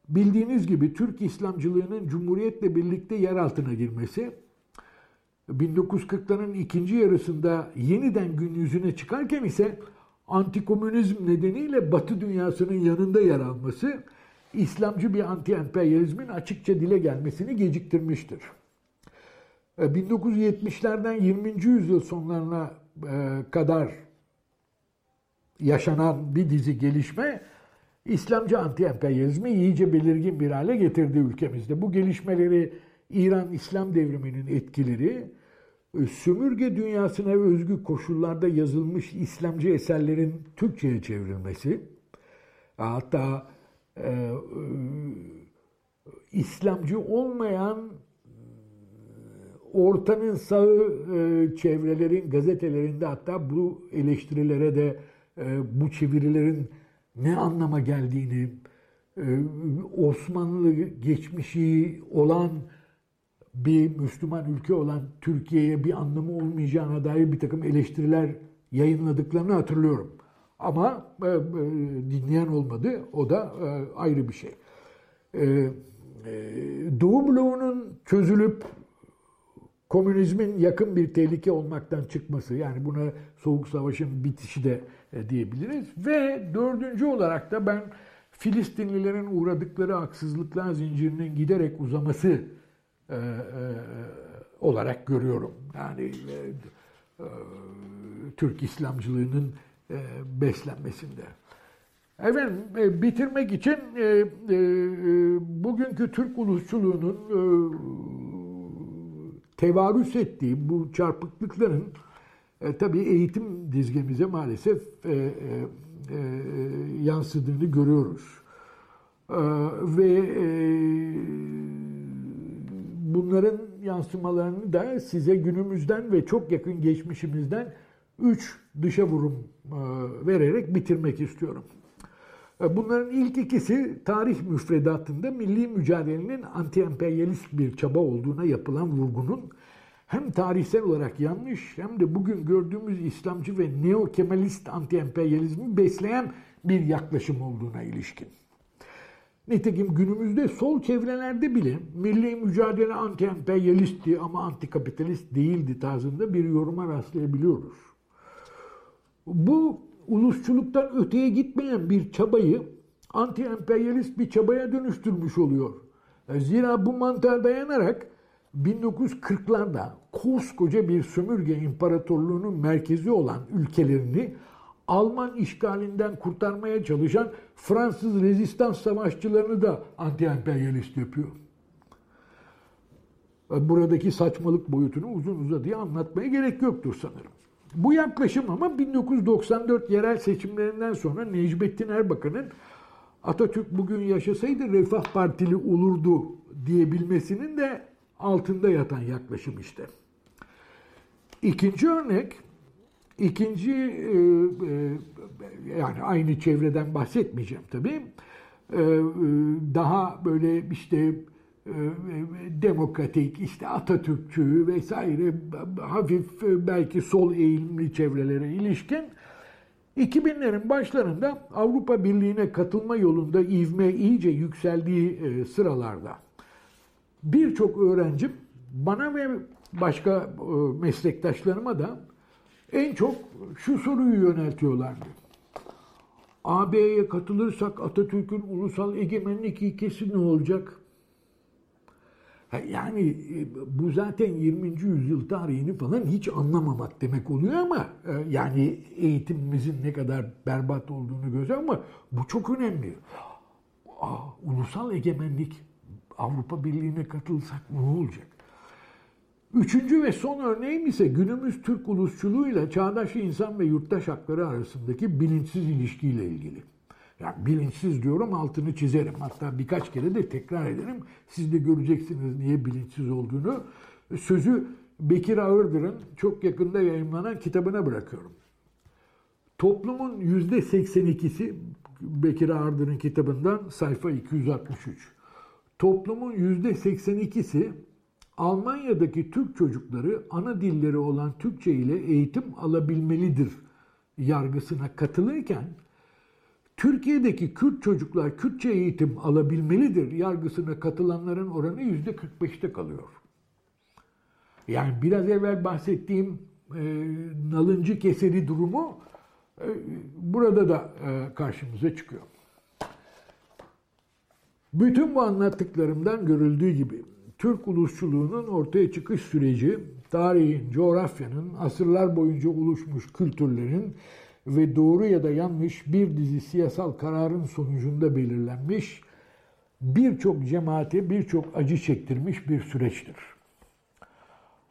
bildiğiniz gibi Türk İslamcılığının Cumhuriyet'le birlikte yer altına girmesi 1940'ların ikinci yarısında yeniden gün yüzüne çıkarken ise antikomünizm nedeniyle Batı dünyasının yanında yer alması İslamcı bir anti-emperyalizmin açıkça dile gelmesini geciktirmiştir. 1970'lerden e, 20. yüzyıl sonlarına e, kadar yaşanan bir dizi gelişme İslamcı anti-emperyalizmi iyice belirgin bir hale getirdi ülkemizde. Bu gelişmeleri İran İslam devriminin etkileri, e, sömürge dünyasına özgü koşullarda yazılmış İslamcı eserlerin Türkçe'ye çevrilmesi, hatta e, e, İslamcı olmayan ortanın sağı e, çevrelerin, gazetelerinde hatta bu eleştirilere de e, bu çevirilerin ne anlama geldiğini, e, Osmanlı geçmişi olan bir Müslüman ülke olan Türkiye'ye bir anlamı olmayacağına dair bir takım eleştiriler yayınladıklarını hatırlıyorum. Ama e, e, dinleyen olmadı. O da e, ayrı bir şey. E, e, Doğu bloğunun çözülüp komünizmin yakın bir tehlike olmaktan çıkması yani buna soğuk savaşın bitişi de e, diyebiliriz ve dördüncü olarak da ben Filistinlilerin uğradıkları haksızlıklar zincirinin giderek uzaması e, e, olarak görüyorum. Yani e, e, Türk İslamcılığının e, beslenmesinde. Efendim e, bitirmek için e, bugünkü Türk ulusçuluğunun e, tevarüs ettiği bu çarpıklıkların tabii eğitim dizgemize maalesef yansıdığını görüyoruz. Ve bunların yansımalarını da size günümüzden ve çok yakın geçmişimizden üç dışa vurum e, vererek bitirmek istiyorum. E, bunların ilk ikisi tarih müfredatında milli mücadelenin anti-emperyalist bir çaba olduğuna yapılan vurgunun hem tarihsel olarak yanlış hem de bugün gördüğümüz İslamcı ve neo-kemalist anti-emperyalizmi besleyen bir yaklaşım olduğuna ilişkin. Nitekim günümüzde sol çevrelerde bile milli mücadele anti-emperyalistti ama antikapitalist değildi tarzında bir yoruma rastlayabiliyoruz. Bu ulusçuluktan öteye gitmeyen bir çabayı anti-emperyalist bir çabaya dönüştürmüş oluyor. Zira bu mantığa dayanarak 1940'larda koskoca bir sömürge imparatorluğunun merkezi olan ülkelerini Alman işgalinden kurtarmaya çalışan Fransız rezistans savaşçılarını da anti-emperyalist yapıyor. Buradaki saçmalık boyutunu uzun uzadıya anlatmaya gerek yoktur sanırım. Bu yaklaşım ama 1994 yerel seçimlerinden sonra Necmettin Erbakan'ın Atatürk bugün yaşasaydı Refah Partili olurdu diyebilmesinin de altında yatan yaklaşım işte. İkinci örnek, ikinci e, e, yani aynı çevreden bahsetmeyeceğim tabii. E, daha böyle işte demokratik, işte Atatürkçü vesaire hafif belki sol eğilimli çevrelere ilişkin 2000'lerin başlarında Avrupa Birliği'ne katılma yolunda ivme iyice yükseldiği sıralarda birçok öğrencim bana ve başka e, meslektaşlarıma da en çok şu soruyu yöneltiyorlardı. AB'ye katılırsak Atatürk'ün ulusal egemenlik ilkesi ne olacak? Yani e, bu zaten 20. yüzyıl tarihini falan hiç anlamamak demek oluyor ama e, yani eğitimimizin ne kadar berbat olduğunu gösteriyor ama bu çok önemli. Aa, ulusal egemenlik Avrupa Birliği'ne katılsak ne olacak? Üçüncü ve son örneğim ise günümüz Türk ulusçuluğuyla çağdaş insan ve yurttaş hakları arasındaki bilinçsiz ilişkiyle ilgili. Yani bilinçsiz diyorum altını çizerim. Hatta birkaç kere de tekrar ederim. Siz de göreceksiniz niye bilinçsiz olduğunu. Sözü Bekir Ağırdır'ın çok yakında yayınlanan kitabına bırakıyorum. Toplumun yüzde 82'si Bekir Ağırdır'ın kitabından sayfa 263 toplumun yüzde 82'si Almanya'daki Türk çocukları ana dilleri olan Türkçe ile eğitim alabilmelidir yargısına katılırken Türkiye'deki Kürt çocuklar Kürtçe eğitim alabilmelidir yargısına katılanların oranı yüzde 45'te kalıyor. Yani biraz evvel bahsettiğim e, nalıncı keseri durumu e, burada da e, karşımıza çıkıyor. Bütün bu anlattıklarımdan görüldüğü gibi Türk ulusçuluğunun ortaya çıkış süreci tarihin, coğrafyanın, asırlar boyunca oluşmuş kültürlerin ve doğru ya da yanlış bir dizi siyasal kararın sonucunda belirlenmiş birçok cemaate birçok acı çektirmiş bir süreçtir.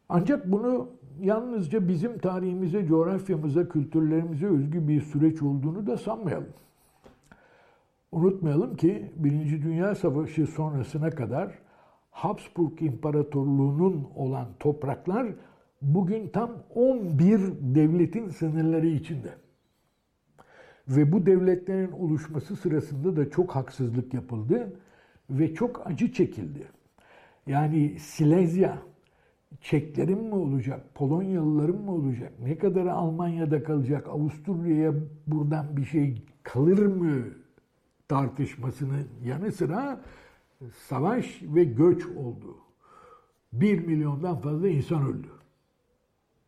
Ancak bunu yalnızca bizim tarihimize, coğrafyamıza, kültürlerimize özgü bir süreç olduğunu da sanmayalım. Unutmayalım ki Birinci Dünya Savaşı sonrasına kadar Habsburg İmparatorluğu'nun olan topraklar bugün tam 11 devletin sınırları içinde. Ve bu devletlerin oluşması sırasında da çok haksızlık yapıldı ve çok acı çekildi. Yani Silezya, Çeklerin mi olacak, Polonyalıların mı olacak, ne kadar Almanya'da kalacak, Avusturya'ya buradan bir şey kalır mı tartışmasının yanı sıra savaş ve göç oldu. Bir milyondan fazla insan öldü.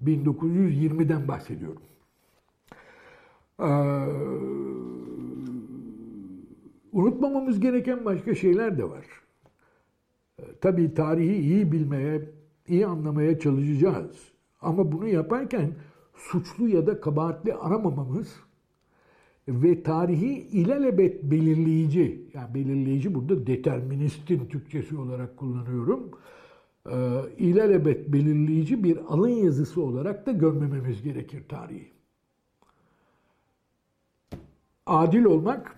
1920'den bahsediyorum. Ee, unutmamamız gereken başka şeyler de var. Ee, tabii tarihi iyi bilmeye, iyi anlamaya çalışacağız. Ama bunu yaparken suçlu ya da kabahatli aramamamız ve tarihi ilelebet belirleyici, yani belirleyici burada deterministin Türkçesi olarak kullanıyorum. Ee, ilelebet belirleyici bir alın yazısı olarak da görmememiz gerekir tarihi. Adil olmak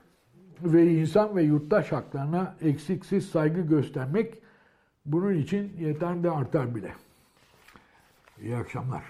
ve insan ve yurttaş haklarına eksiksiz saygı göstermek bunun için yeter de artar bile. İyi akşamlar.